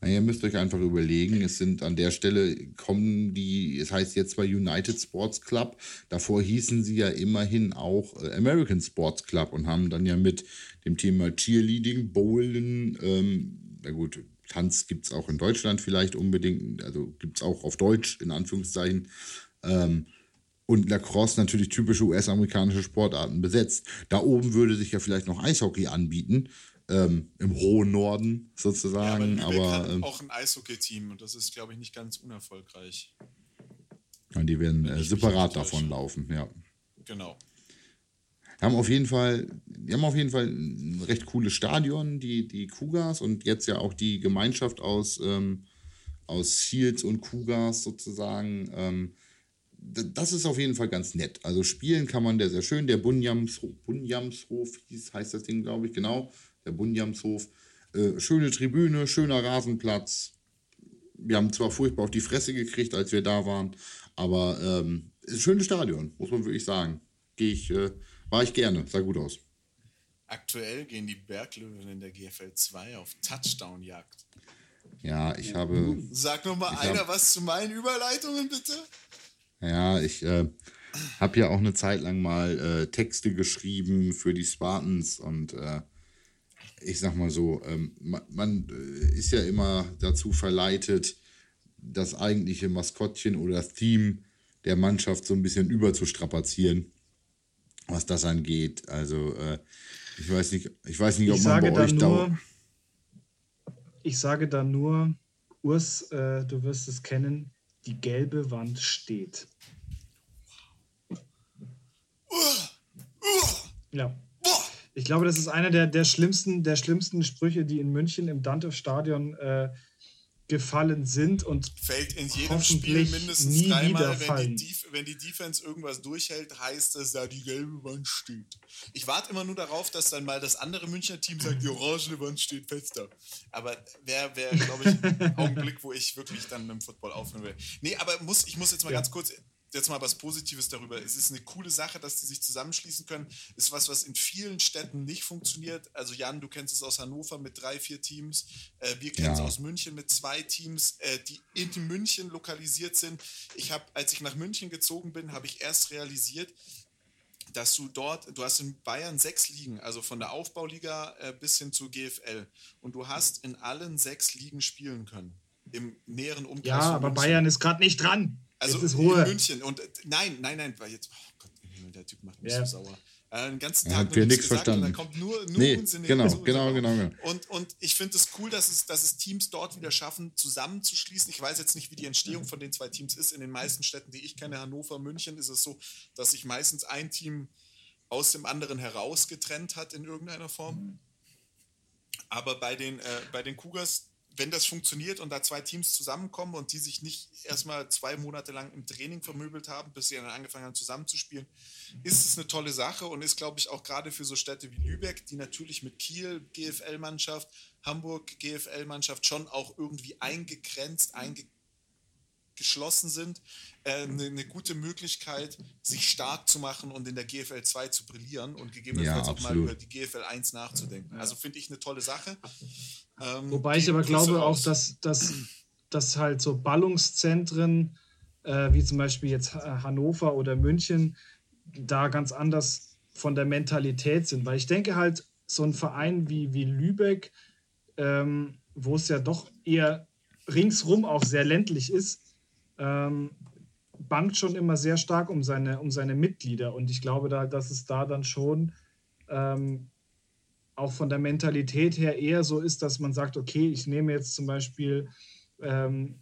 Na, ihr müsst euch einfach überlegen, es sind an der Stelle kommen die, es heißt jetzt zwar United Sports Club, davor hießen sie ja immerhin auch äh, American Sports Club und haben dann ja mit dem Thema Cheerleading, Bowlen, ähm, na gut, Tanz gibt es auch in Deutschland vielleicht unbedingt, also gibt es auch auf Deutsch in Anführungszeichen. Ähm, und Lacrosse natürlich typische US-amerikanische Sportarten besetzt. Da oben würde sich ja vielleicht noch Eishockey anbieten, ähm, im hohen Norden sozusagen, ja, aber, aber, ähm, auch ein Eishockey-Team und das ist, glaube ich, nicht ganz unerfolgreich. ja, die werden äh, separat davon laufen, ja. Genau. Haben auf jeden Fall, die haben auf jeden Fall ein recht cooles Stadion, die, die Cougars und jetzt ja auch die Gemeinschaft aus, ähm, aus Shields und Cougars sozusagen. Ähm, das ist auf jeden Fall ganz nett. Also spielen kann man der sehr schön. Der Bunjamshof hieß, heißt das Ding, glaube ich, genau. Der Bunjamshof. Äh, schöne Tribüne, schöner Rasenplatz. Wir haben zwar furchtbar auf die Fresse gekriegt, als wir da waren, aber ähm, ist ein schönes Stadion, muss man wirklich sagen. Gehe ich, äh, war ich gerne, sah gut aus. Aktuell gehen die Berglöwen in der GFL 2 auf Touchdown-Jagd. Ja, ich habe, Sag noch mal einer hab- was zu meinen Überleitungen, bitte. ja, ich äh, habe ja auch eine Zeit lang mal äh, Texte geschrieben für die Spartans und äh, ich sag mal so, ähm, man, äh, ist ja immer dazu verleitet, das eigentliche Maskottchen oder Theme der Mannschaft so ein bisschen überzustrapazieren, was das angeht. Also äh, ich weiß nicht, ich weiß nicht, ob Ich man bei euch nur, ich sage da nur, Urs, äh, du wirst es kennen, die gelbe Wand steht. Ja. Ich glaube, das ist einer der, der, schlimmsten, der schlimmsten Sprüche, die in München im Dante-Stadion äh, gefallen sind. Und Fällt in jedem Spiel mindestens nie dreimal, wenn die, wenn die Defense irgendwas durchhält, heißt es, da die gelbe Wand steht. Ich warte immer nur darauf, dass dann mal das andere Münchner Team sagt, die orangene Wand steht fester. Aber wäre, wär, glaube ich, ein <laughs> Augenblick, wo ich wirklich dann mit dem Football aufhören will. Nee, aber muss, ich muss jetzt mal Ja. ganz kurz, jetzt mal was Positives darüber. Es ist eine coole Sache, dass die sich zusammenschließen können. Ist was, was in vielen Städten nicht funktioniert. Also Jan, du kennst es aus Hannover mit drei, vier Teams. Äh, wir kennen es aus München mit zwei Teams, äh, die in München lokalisiert sind. Ich habe, als ich nach München gezogen bin, habe ich erst realisiert, dass du dort, du hast in Bayern sechs Ligen, also von der Aufbauliga äh, bis hin zur GFL. Und du hast in allen sechs Ligen spielen können. Im näheren Umkreis. Ja, aber. Bayern ist gerade nicht dran. Also Jetzt ist in Ruhe. München. Und äh, nein, nein, nein, weil jetzt, oh Gott, im Himmel, der Typ macht mich Ja. so sauer. Äh, den ganzen Er Tag wir nichts nichts gesagt und verstanden. dann kommt nur, nur Nee, Unsinn. genau, so genau, genau, genau. Und, und ich finde es cool, dass es, dass es Teams dort wieder schaffen, zusammenzuschließen. Ich weiß jetzt nicht, wie die Entstehung von den zwei Teams ist. In den meisten Städten, die ich kenne, Hannover, München, ist es so, dass sich meistens ein Team aus dem anderen heraus getrennt hat in irgendeiner Form. Aber bei den, äh, bei den Cougars, wenn das funktioniert und da zwei Teams zusammenkommen und die sich nicht erstmal zwei Monate lang im Training vermöbelt haben, bis sie dann angefangen haben zusammenzuspielen, ist es eine tolle Sache und ist, glaube ich, auch gerade für so Städte wie Lübeck, die natürlich mit Kiel, GFL-Mannschaft, Hamburg, GFL-Mannschaft schon auch irgendwie eingegrenzt, eingeschlossen sind, äh, eine, eine gute Möglichkeit, sich stark zu machen und in der GFL 2 zu brillieren und gegebenenfalls Ja, auch mal über die GFL 1 nachzudenken. Also finde ich eine tolle Sache. Ähm, Wobei ich aber glaube auch, dass, dass, dass halt so Ballungszentren, äh, wie zum Beispiel jetzt Ha- Hannover oder München, da ganz anders von der Mentalität sind. Weil ich denke halt, so ein Verein wie, wie Lübeck, ähm, wo es ja doch eher ringsrum auch sehr ländlich ist, ähm, bangt schon immer sehr stark um seine, um seine Mitglieder. Und ich glaube, da, dass es da dann schon ähm, auch von der Mentalität her eher so ist, dass man sagt, okay, ich nehme jetzt zum Beispiel ähm,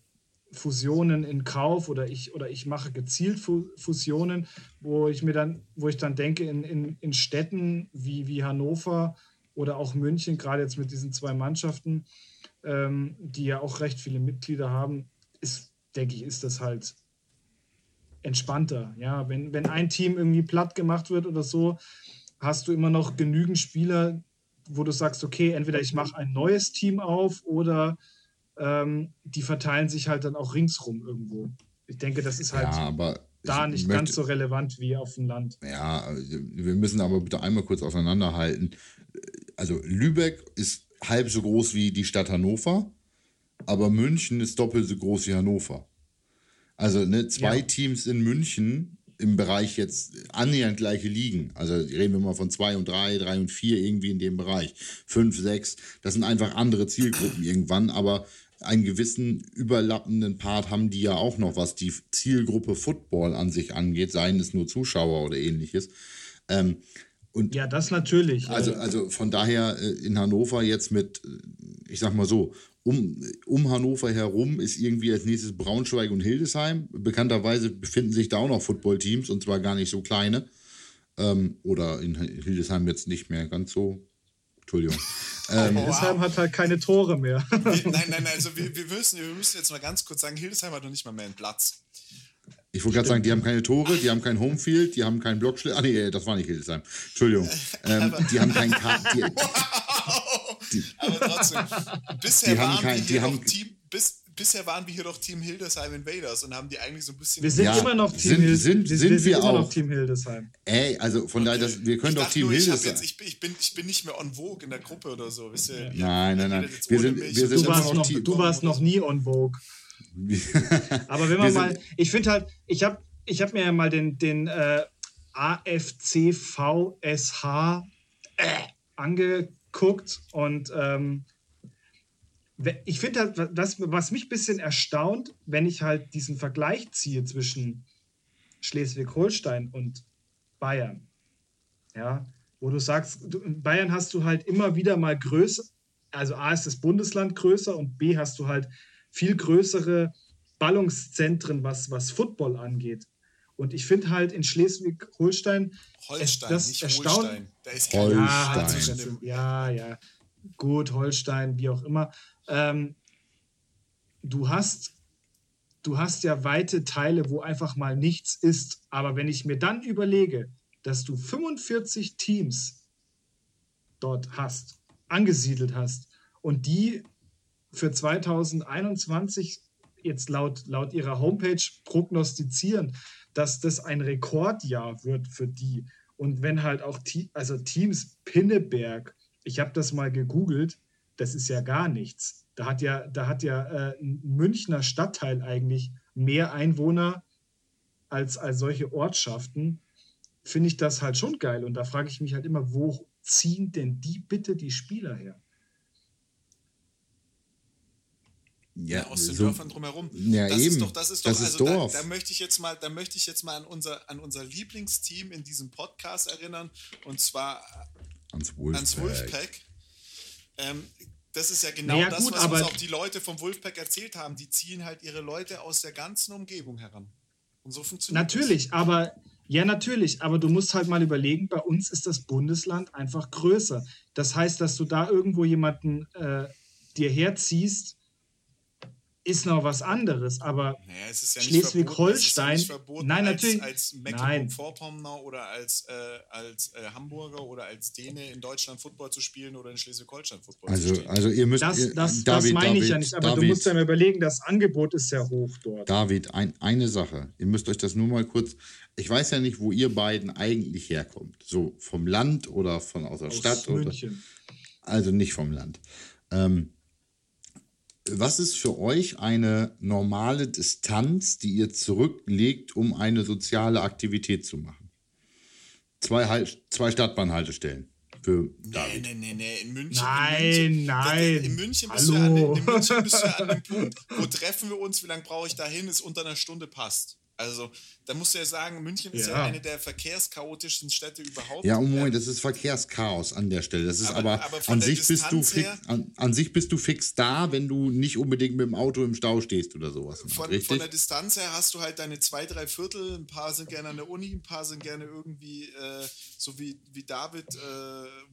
Fusionen in Kauf oder ich oder ich mache gezielt Fu Fusionen, wo ich mir dann, wo ich dann denke, in, in, in Städten wie, wie Hannover oder auch München, gerade jetzt mit diesen zwei Mannschaften, ähm, die ja auch recht viele Mitglieder haben, ist, denke ich, ist das halt entspannter. Ja, wenn, wenn ein Team irgendwie platt gemacht wird oder so, hast du immer noch genügend Spieler, wo du sagst, okay, entweder ich mache ein neues Team auf oder ähm, die verteilen sich halt dann auch ringsrum irgendwo. Ich denke, das ist halt Ja, aber da ich nicht möchte- ganz so relevant wie auf dem Land. Ja, wir müssen aber bitte einmal kurz auseinanderhalten. Also Lübeck ist halb so groß wie die Stadt Hannover, aber München ist doppelt so groß wie Hannover. Also ne, zwei Ja. Teams in München im Bereich jetzt annähernd gleiche Ligen. Also reden wir mal von zwei und drei, drei und vier irgendwie in dem Bereich. Fünf, sechs, das sind einfach andere Zielgruppen irgendwann, aber einen gewissen überlappenden Part haben die ja auch noch, was die Zielgruppe Football an sich angeht, seien es nur Zuschauer oder ähnliches. Ähm, und Ja, das natürlich. also, also von daher äh, in Hannover jetzt mit, äh, ich sag mal so, um, um Hannover herum ist irgendwie als nächstes Braunschweig und Hildesheim. Bekannterweise befinden sich da auch noch Footballteams und zwar gar nicht so kleine. Ähm, oder in Hildesheim jetzt nicht mehr ganz so. Entschuldigung. <laughs> Ähm, Oh, Hildesheim hat halt keine Tore mehr. Wir, nein, <laughs> nein, nein, also wir, wir, müssen, wir müssen jetzt mal ganz kurz sagen, Hildesheim hat noch nicht mal mehr einen Platz. ich wollte gerade sagen, die haben keine Tore, die haben kein Homefield, die haben keinen Blockschlitt. Ah, nee, das war nicht Hildesheim. Entschuldigung. <laughs> Ähm, die haben keinen Ka die, Aber trotzdem, <laughs> bisher waren kein- wir hier doch Team, bis, bisher waren wir hier doch Team Hildesheim Invaders und haben die eigentlich so ein bisschen. Wir sind Ja, immer noch Team sind- Hildesheim. sind- sind wir immer auch. noch Team Hildesheim. Ey, also von daher, das, wir können ich doch Team nur, ich, Hildesheim. jetzt, ich, bin, ich, bin, ich bin nicht mehr on Vogue in der Gruppe oder so. Wisst ihr, Nein, nein, nein. Wir sind- wir sind ich Du warst, noch noch, Team- du warst noch nie on Vogue. <laughs> Aber wenn Wir man sind- mal, ich finde halt, ich habe ich hab mir ja mal den, den äh, AFCVSH äh, angeguckt und ähm, ich finde halt, das, was mich ein bisschen erstaunt, wenn ich halt diesen Vergleich ziehe zwischen Schleswig-Holstein und Bayern, ja, wo du sagst, du, in Bayern hast du halt immer wieder mal größer, also A ist das Bundesland größer und B hast du halt viel größere Ballungszentren, was, was Football angeht. Und ich finde halt in Schleswig-Holstein Holstein, das nicht erstaunt- Holstein. Da ist kein Holstein. halt dem- ja, ja. Gut, Holstein, wie auch immer. Ähm, du hast, du hast ja weite Teile, wo einfach mal nichts ist. Aber wenn ich mir dann überlege, dass du 45 Teams dort hast, angesiedelt hast und die für 2021 jetzt laut, laut ihrer Homepage prognostizieren, dass das ein Rekordjahr wird für die. Und wenn halt auch also Teams Pinneberg, ich habe das mal gegoogelt, das ist ja gar nichts. Da hat ja, da hat ja äh, ein Münchner Stadtteil eigentlich mehr Einwohner als, als solche Ortschaften. Finde ich das halt schon geil. Und da frage ich mich halt immer, wo ziehen denn die bitte die Spieler her? Ja, aus den so, Dörfern drumherum. Ja, das eben. ist doch, das ist doch, das also ist Dorf. Da, da, möchte ich jetzt mal, da möchte ich jetzt mal an unser, an unser Lieblingsteam in diesem Podcast erinnern, und zwar ans Wolfpack. Ans Wolfpack. Ähm, das ist ja genau naja, das, gut, was uns auch die Leute vom Wolfpack erzählt haben. Die ziehen halt ihre Leute aus der ganzen Umgebung heran. Und so funktioniert Natürlich, das. aber ja, natürlich, aber du musst halt mal überlegen, bei uns ist das Bundesland einfach größer. Das heißt, dass du da irgendwo jemanden äh, dir herziehst, ist noch was anderes, aber naja, ja Schleswig-Holstein, ja nein, natürlich, als, als Mecklenburg-Vorpommern oder als, äh, als äh, Hamburger oder als Däne in Deutschland Football zu spielen oder in Schleswig-Holstein Football also, zu spielen. Also ihr müsst, das, ihr, das, David, das meine ich ja nicht, aber David, du musst ja mal überlegen, das Angebot ist sehr hoch dort. David, ein, eine Sache, ihr müsst euch das nur mal kurz, ich weiß ja nicht, wo ihr beiden eigentlich herkommt, so vom Land oder von aus der aus Stadt München. oder also nicht vom Land. Ähm, was ist für euch eine normale Distanz, die ihr zurücklegt, um eine soziale Aktivität zu machen? Zwei, halt, zwei Stadtbahnhaltestellen. Für David. Nee, nee, nee, in München. Nein, in München, nein. In München, bist du an, in München bist du an dem <laughs> Punkt, wo treffen wir uns, wie lange brauche ich dahin, ist unter einer Stunde passt. Also, da musst du ja sagen, München ist ja, ja eine der verkehrschaotischsten Städte überhaupt. Ja, und Moment, das ist Verkehrschaos an der Stelle. Das ist aber, aber, aber an, sich bist du fix, an, an, sich bist du fix da, wenn du nicht unbedingt mit dem Auto im Stau stehst oder sowas. Von, von der Distanz her hast du halt deine zwei, drei Viertel. Ein paar sind gerne an der Uni, ein paar sind gerne irgendwie, äh, so wie, wie David, äh,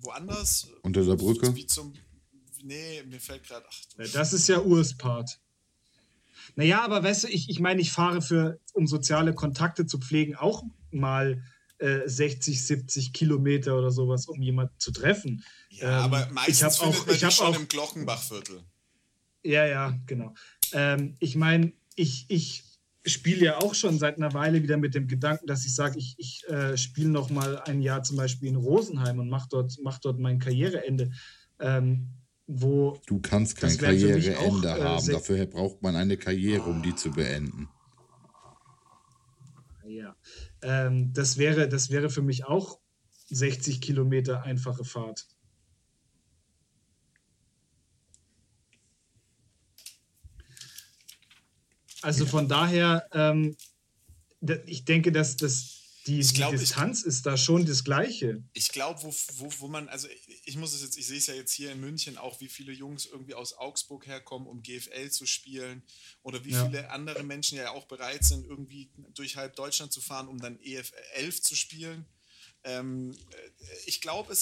woanders. Unter der Brücke? Wie zum, nee, mir fällt gerade. Das ist ja Urspart. Naja, aber weißt du, ich, ich meine, ich fahre für, um soziale Kontakte zu pflegen, auch mal äh, 60, 70 Kilometer oder sowas, um jemanden zu treffen. Ja, ähm, aber meistens ich findet auch, man ich schon auch, im Glockenbachviertel. Ja, ja, genau. Ähm, ich meine, ich, ich spiele ja auch schon seit einer Weile wieder mit dem Gedanken, dass ich sage, ich, ich äh, spiele noch mal ein Jahr zum Beispiel in Rosenheim und mache dort, mach dort mein Karriereende. Ähm, wo. Du kannst kein Karriereende äh, haben. Dafür braucht man eine Karriere, um die zu beenden. Ja. Ähm, das, wäre, das wäre für mich auch 60 Kilometer einfache Fahrt. Also von daher, ähm, ich denke, dass das die, die glaub, Distanz ich, ist da schon das Gleiche. Ich glaube, wo, wo, wo man, also ich muss es jetzt, ich sehe es ja jetzt hier in München auch, wie viele Jungs irgendwie aus Augsburg herkommen, um GFL zu spielen oder wie ja. viele andere Menschen ja auch bereit sind, irgendwie durch halb Deutschland zu fahren, um dann EF 11 zu spielen. Ähm, ich glaube,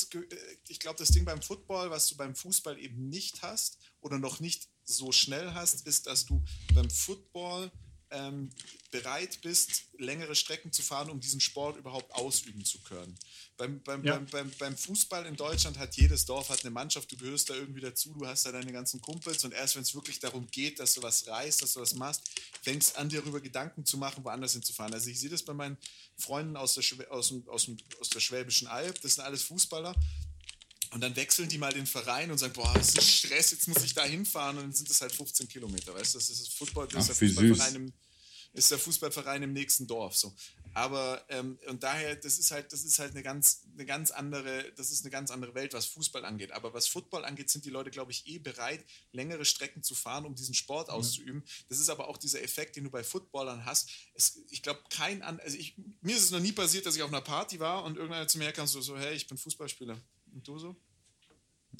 glaub, das Ding beim Football, was du beim Fußball eben nicht hast oder noch nicht so schnell hast, ist, dass du beim Football ähm, bereit bist, längere Strecken zu fahren, um diesen Sport überhaupt ausüben zu können. Beim, beim, ja. beim, beim, beim, Fußball in Deutschland hat jedes Dorf hat eine Mannschaft, du gehörst da irgendwie dazu, du hast da deine ganzen Kumpels und erst wenn es wirklich darum geht, dass du was reißt, dass du was machst, fängst an, dir darüber Gedanken zu machen, woanders hinzufahren. Also ich sehe das bei meinen Freunden aus der, aus, dem, aus, dem, aus der Schwäbischen Alb, das sind alles Fußballer, und dann wechseln die mal den Verein und sagen, boah, das ist Stress, jetzt muss ich da hinfahren und dann sind das halt 15 Kilometer, weißt du, das ist das Football, das Ach, ist der Fußballverein im, ist der Fußballverein im nächsten Dorf. So. Aber ähm, und daher, das ist halt, das ist halt eine ganz, eine ganz andere, das ist eine ganz andere Welt, was Fußball angeht. Aber was Football angeht, sind die Leute, glaube ich, eh bereit, längere Strecken zu fahren, um diesen Sport auszuüben. Das ist aber auch dieser Effekt, den du bei Footballern hast. Es, ich glaube, kein an, also ich, mir ist es noch nie passiert, dass ich auf einer Party war und irgendeiner zu mir herkam so, so, hey, ich bin Fußballspieler. Und du so?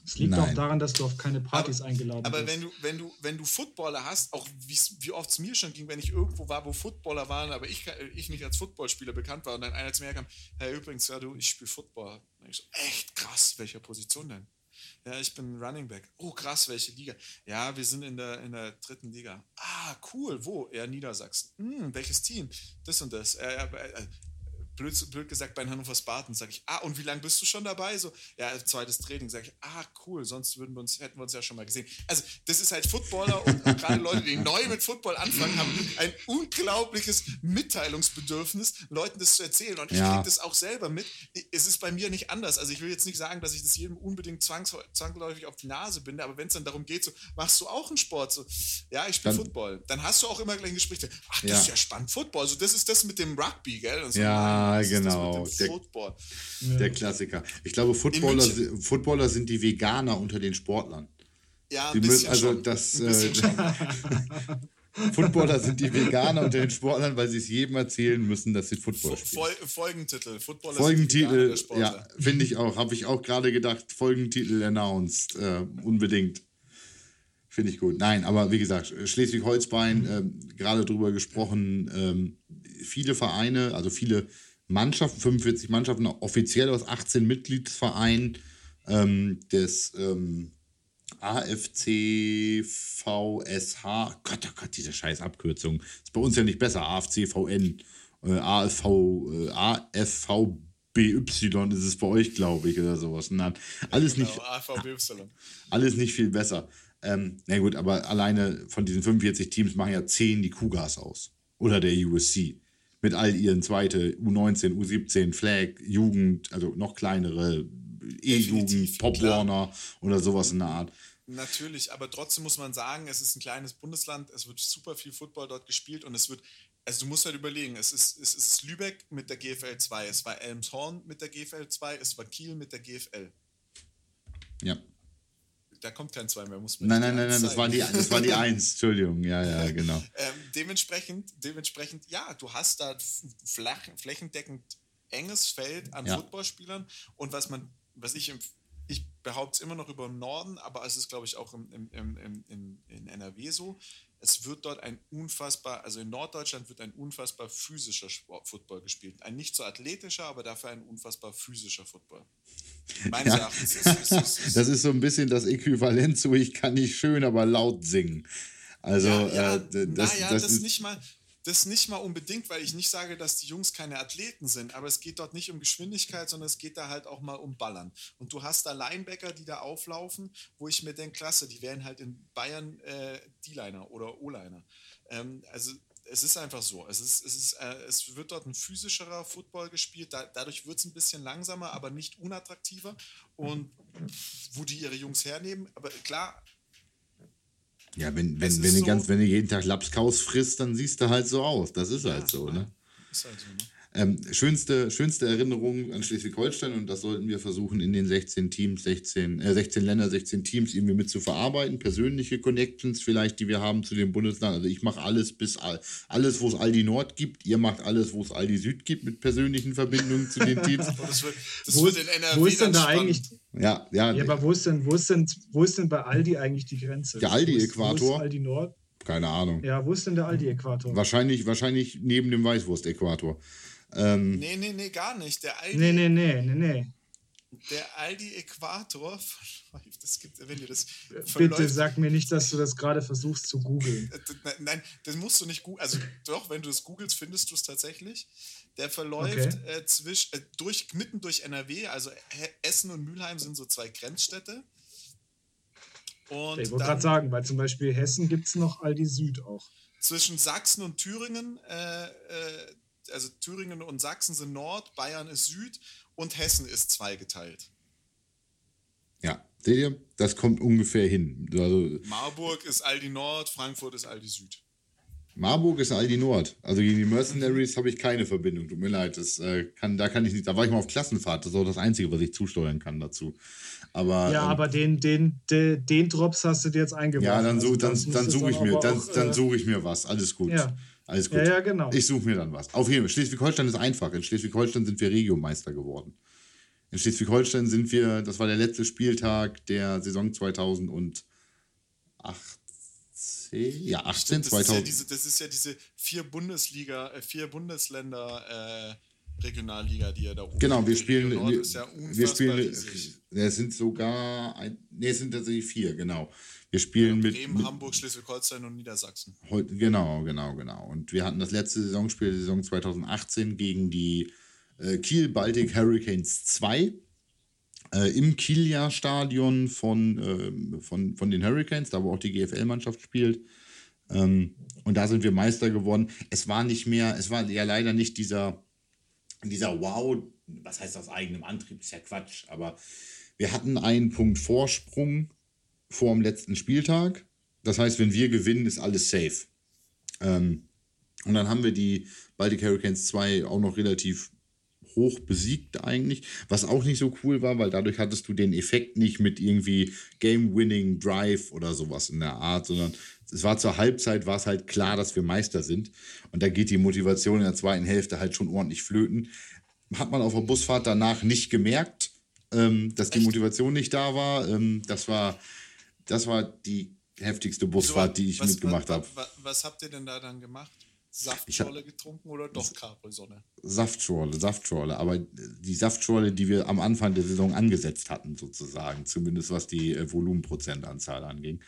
Es liegt Nein. auch daran, dass du auf keine Partys aber, eingeladen aber bist. Aber wenn du, wenn, du, wenn du Footballer hast, auch wie oft es mir schon ging, wenn ich irgendwo war, wo Footballer waren, aber ich, ich nicht als Footballspieler bekannt war und dann einer zu mir kam, hey, übrigens, ja, du, ich spiele Football. Und ich so, echt krass, welcher Position denn? Ja, ich bin Running Back. Oh, krass, welche Liga? Ja, wir sind in der, in der dritten Liga. Ah, cool, wo? Ja, Niedersachsen. Hm, welches Team? Das und das. Äh, äh, blöd, blöd gesagt bei den Hannover Spartans, sage ich, ah, und wie lange bist du schon dabei? So, ja, zweites Training, sage ich, ah, cool, sonst würden wir uns, hätten wir uns ja schon mal gesehen. Also, das ist halt Footballer und gerade Leute, die neu mit Football anfangen, haben ein unglaubliches Mitteilungsbedürfnis, Leuten das zu erzählen. Und ich Ja. kriege das auch selber mit. Es ist bei mir nicht anders. Also, ich will jetzt nicht sagen, dass ich das jedem unbedingt zwangs zwangsläufig auf die Nase binde, aber wenn es dann darum geht, so, machst du auch einen Sport? So, ja, ich spiele Football. Dann hast du auch immer gleich ein Gespräch. Ach, das Ja. ist ja spannend, Football. Also, das ist das mit dem Rugby, gell? So, Ja, das ist das genau. mit dem Der- Football. Der Klassiker. Ich glaube, Footballer. Footballer sind die Veganer unter den Sportlern. Ja, Die ein müssen, bisschen also schon. das, äh. <laughs> <laughs> Footballer sind die Veganer unter den Sportlern, weil sie es jedem erzählen müssen, dass sie Football Fo- spielen. Fol Folgentitel. Footballer die Folgentitel, der Sportler. ja, finde ich auch. Habe ich auch gerade gedacht, Folgentitel announced. Äh, unbedingt. Finde ich gut. Nein, aber wie gesagt, Schleswig-Holstein, ähm, gerade drüber gesprochen, ähm, viele Vereine, also viele Mannschaften, 45 Mannschaften, offiziell aus 18 Mitgliedsvereinen ähm, des ähm, AFC VSH, Gott, oh Gott, diese scheiß Abkürzung. Ist bei uns ja nicht besser. AFC VN, äh, AFV, äh, AFVBY ist es bei euch, glaube ich, oder sowas. Na, alles nicht Genau, <laughs> AVBY. alles nicht viel besser. Ähm, na gut, aber alleine von diesen 45 Teams machen ja 10 die Cougars aus. Oder der USC. Mit all ihren zweite, U19, U17, Flag, Jugend, also noch kleinere, E-Jugend, Pop. Warner oder sowas in der Art. Natürlich, aber trotzdem muss man sagen, es ist ein kleines Bundesland, es wird super viel Football dort gespielt und es wird, also du musst halt überlegen, es ist, es ist Lübeck mit der GFL 2, es war Elmshorn mit der GFL 2, es war Kiel mit der GFL. Ja. Da kommt kein 2 mehr, muss man Nein, nein, nein, nein, das war die, das war die Eins, Entschuldigung. Ja, ja, genau. Ähm, dementsprechend, dementsprechend, ja, du hast da flach, flächendeckend enges Feld an Ja. Footballspielern und was man, was ich im ich behaupte es immer noch über den Norden, aber es ist, glaube ich, auch im, im, im, im, in NRW so. Es wird dort ein unfassbar, also in Norddeutschland wird ein unfassbar physischer Sport, Football gespielt. Ein nicht so athletischer, aber dafür ein unfassbar physischer Football. Meines <laughs> Ja. Erachtens ist, ist, ist, ist, Das ist so ein bisschen das Äquivalent zu, ich kann nicht schön, aber laut singen. Also, ja, ja, äh, das, naja, das, das, ist. nicht mal, das nicht mal unbedingt, weil ich nicht sage, dass die Jungs keine Athleten sind, aber es geht dort nicht um Geschwindigkeit, sondern es geht da halt auch mal um Ballern. Und du hast da Linebacker, die da auflaufen, wo ich mir denke, klasse, die wären halt in Bayern äh, D-Liner oder O-Liner. Ähm, also es ist einfach so. Es, ist, es, ist, äh, es wird dort ein physischerer Football gespielt. Da, dadurch wird es ein bisschen langsamer, aber nicht unattraktiver. Und wo die ihre Jungs hernehmen, aber klar, Ja, wenn, wenn, wenn, ist du so- ganz, wenn du jeden Tag Lapskaus frisst, dann siehst du halt so aus. Das ist halt so, ne? ist halt so, ne? Ähm, schönste, schönste Erinnerung an Schleswig-Holstein und das sollten wir versuchen in den 16 Teams, 16, äh, 16 Länder, 16 Teams irgendwie mit zu verarbeiten. Persönliche Connections vielleicht, die wir haben zu dem Bundesland. Also ich mache alles bis all, alles, wo es Aldi Nord gibt. Ihr macht alles, wo es Aldi Süd gibt mit persönlichen Verbindungen zu den Teams. <laughs> Das wird, das Wo wird ist, in NRW wo ist denn da spannend. eigentlich, Ja, ja, ja, aber wo ist denn, wo ist denn, wo ist denn bei Aldi eigentlich die Grenze? Der Aldi-Äquator? Aldi Nord? keine Ahnung. Ja, wo ist denn der Aldi-Äquator? Wahrscheinlich, wahrscheinlich neben dem Weißwurst-Äquator. Ähm, Nee, nee, nee, gar nicht. Der Aldi, Nee, nee, nee, nee, nee. Der Aldi Äquator <laughs> verläuft, das gibt, wenn ihr das Bitte sag mir nicht, dass du das gerade versuchst zu googeln. Äh, d- Nein, das musst du nicht googeln. Also doch, wenn du es googelst, findest du es tatsächlich. Der verläuft Okay. äh, zwisch, äh, durch, mitten durch NRW, also Essen und Mülheim sind so zwei Grenzstädte. Und Ich wollte gerade sagen, weil zum Beispiel Hessen gibt es noch Aldi Süd auch. zwischen Sachsen und Thüringen, äh, äh, also Thüringen und Sachsen sind Nord, Bayern ist Süd und Hessen ist zweigeteilt. ja, seht ihr? Das kommt ungefähr hin. Also, Marburg ist Aldi Nord, Frankfurt ist Aldi Süd. Marburg ist Aldi Nord. Also gegen die Mercenaries habe ich keine Verbindung. Tut mir leid. Das, äh, kann, da kann ich nicht. Da war ich mal auf Klassenfahrt. Das ist auch das Einzige, was ich zusteuern kann dazu. Aber, Ja, ähm, aber den, den, den, den Drops hast du dir jetzt eingebaut. ja, dann, Also so, dann, das dann musst du suche ich mir, dann, dann äh, suche ich mir was. Alles gut. Ja. Alles gut. Ja, ja, genau. Ich suche mir dann was. Auf jeden Fall. Schleswig-Holstein ist einfach. In Schleswig-Holstein sind wir Regiomeister geworden. In Schleswig-Holstein sind wir, das war der letzte Spieltag der Saison 2018. Ja, 18, Das ist ja 2000. diese, das ist ja diese vier Bundesliga, äh, vier Bundesländer äh, Regionalliga, die ja da oben Genau, wir spielen, wir, ist ja wir spielen, riesig. es sind sogar, ein, nee, es sind tatsächlich vier, genau. Wir spielen mit, Bremen, mit Hamburg, Schleswig-Holstein und Niedersachsen. Heu- Genau, genau, genau. Und wir hatten das letzte Saisonspiel Saison 2018 gegen die äh, Kiel Baltic Hurricanes 2 äh, im Kielia-Stadion von, äh, von, von den Hurricanes, da wo auch die GFL-Mannschaft spielt. Ähm, und da sind wir Meister geworden. Es war nicht mehr, es war ja leider nicht dieser, dieser Wow, was heißt aus eigenem Antrieb, ist ja Quatsch, aber wir hatten einen Punkt Vorsprung vor dem letzten Spieltag. Das heißt, wenn wir gewinnen, ist alles safe. Ähm, und dann haben wir die Baltic Hurricanes 2 auch noch relativ hoch besiegt eigentlich, was auch nicht so cool war, weil dadurch hattest du den Effekt nicht mit irgendwie Game-Winning Drive oder sowas in der Art, sondern es war zur Halbzeit, war es halt klar, dass wir Meister sind und da geht die Motivation in der zweiten Hälfte halt schon ordentlich flöten. Hat man auf der Busfahrt danach nicht gemerkt, ähm, dass die Motivation nicht da war. Ähm, das war, das war die heftigste Busfahrt, die ich was, mitgemacht habe. Was, was habt ihr denn da dann gemacht? Saftschorle getrunken oder doch Capri-Sonne? Saftschorle, Saftschorle, aber die Saftschorle, die wir am Anfang der Saison angesetzt hatten, sozusagen, zumindest was die äh, Volumenprozentanzahl anging.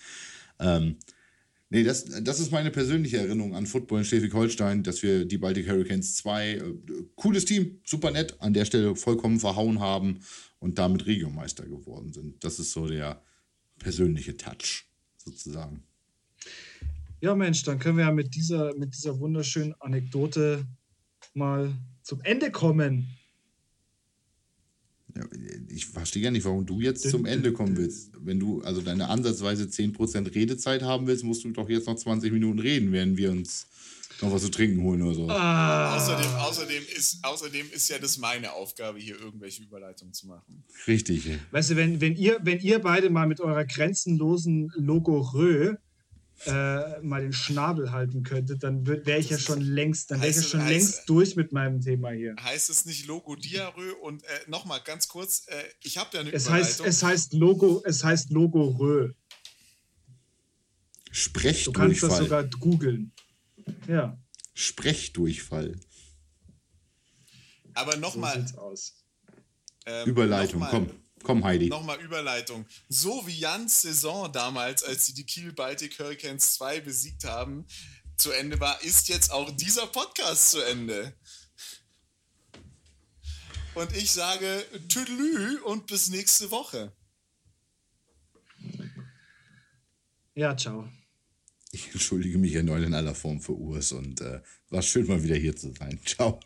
Ähm, nee, das, das ist meine persönliche Erinnerung an Football in Schleswig-Holstein, dass wir die Baltic Hurricanes 2, äh, cooles Team, super nett, an der Stelle vollkommen verhauen haben und damit Regiomeister geworden sind. Das ist so der persönliche Touch, sozusagen. Ja, Mensch, dann können wir ja mit dieser, mit dieser wunderschönen Anekdote mal zum Ende kommen. Ja, ich verstehe ja nicht, warum du jetzt zum Ende kommen willst. Wenn du also deine ansatzweise 10% Redezeit haben willst, musst du doch jetzt noch 20 Minuten reden, während wir uns noch was zu trinken holen oder so. Ah. Außerdem, außerdem, ist, außerdem ist ja das meine Aufgabe, hier irgendwelche Überleitungen zu machen. Richtig. Weißt du, wenn, wenn, ihr, wenn ihr beide mal mit eurer grenzenlosen Logorö äh, mal den Schnabel halten könntet, dann wäre ich ja schon längst, dann wäre ich ja schon heißt, längst durch mit meinem Thema hier. Heißt es nicht Logo Diarö? Und äh, nochmal ganz kurz, äh, ich habe ja eine es Überleitung. Heißt, es heißt Logo, es heißt Logo Rö. Sprechdurchfall. Du kannst das sogar googeln. Ja. Sprechdurchfall. Aber nochmal. So ähm, Überleitung, noch komm. Komm, Heidi. Nochmal Überleitung. So wie Jans Saison damals, als sie die Kiel Baltic Hurricanes 2 besiegt haben, zu Ende war, ist jetzt auch dieser Podcast zu Ende. Und ich sage Tüdelü und bis nächste Woche. Ja, ciao. Ich entschuldige mich erneut in aller Form für Urs und äh, war schön mal wieder hier zu sein. Ciao.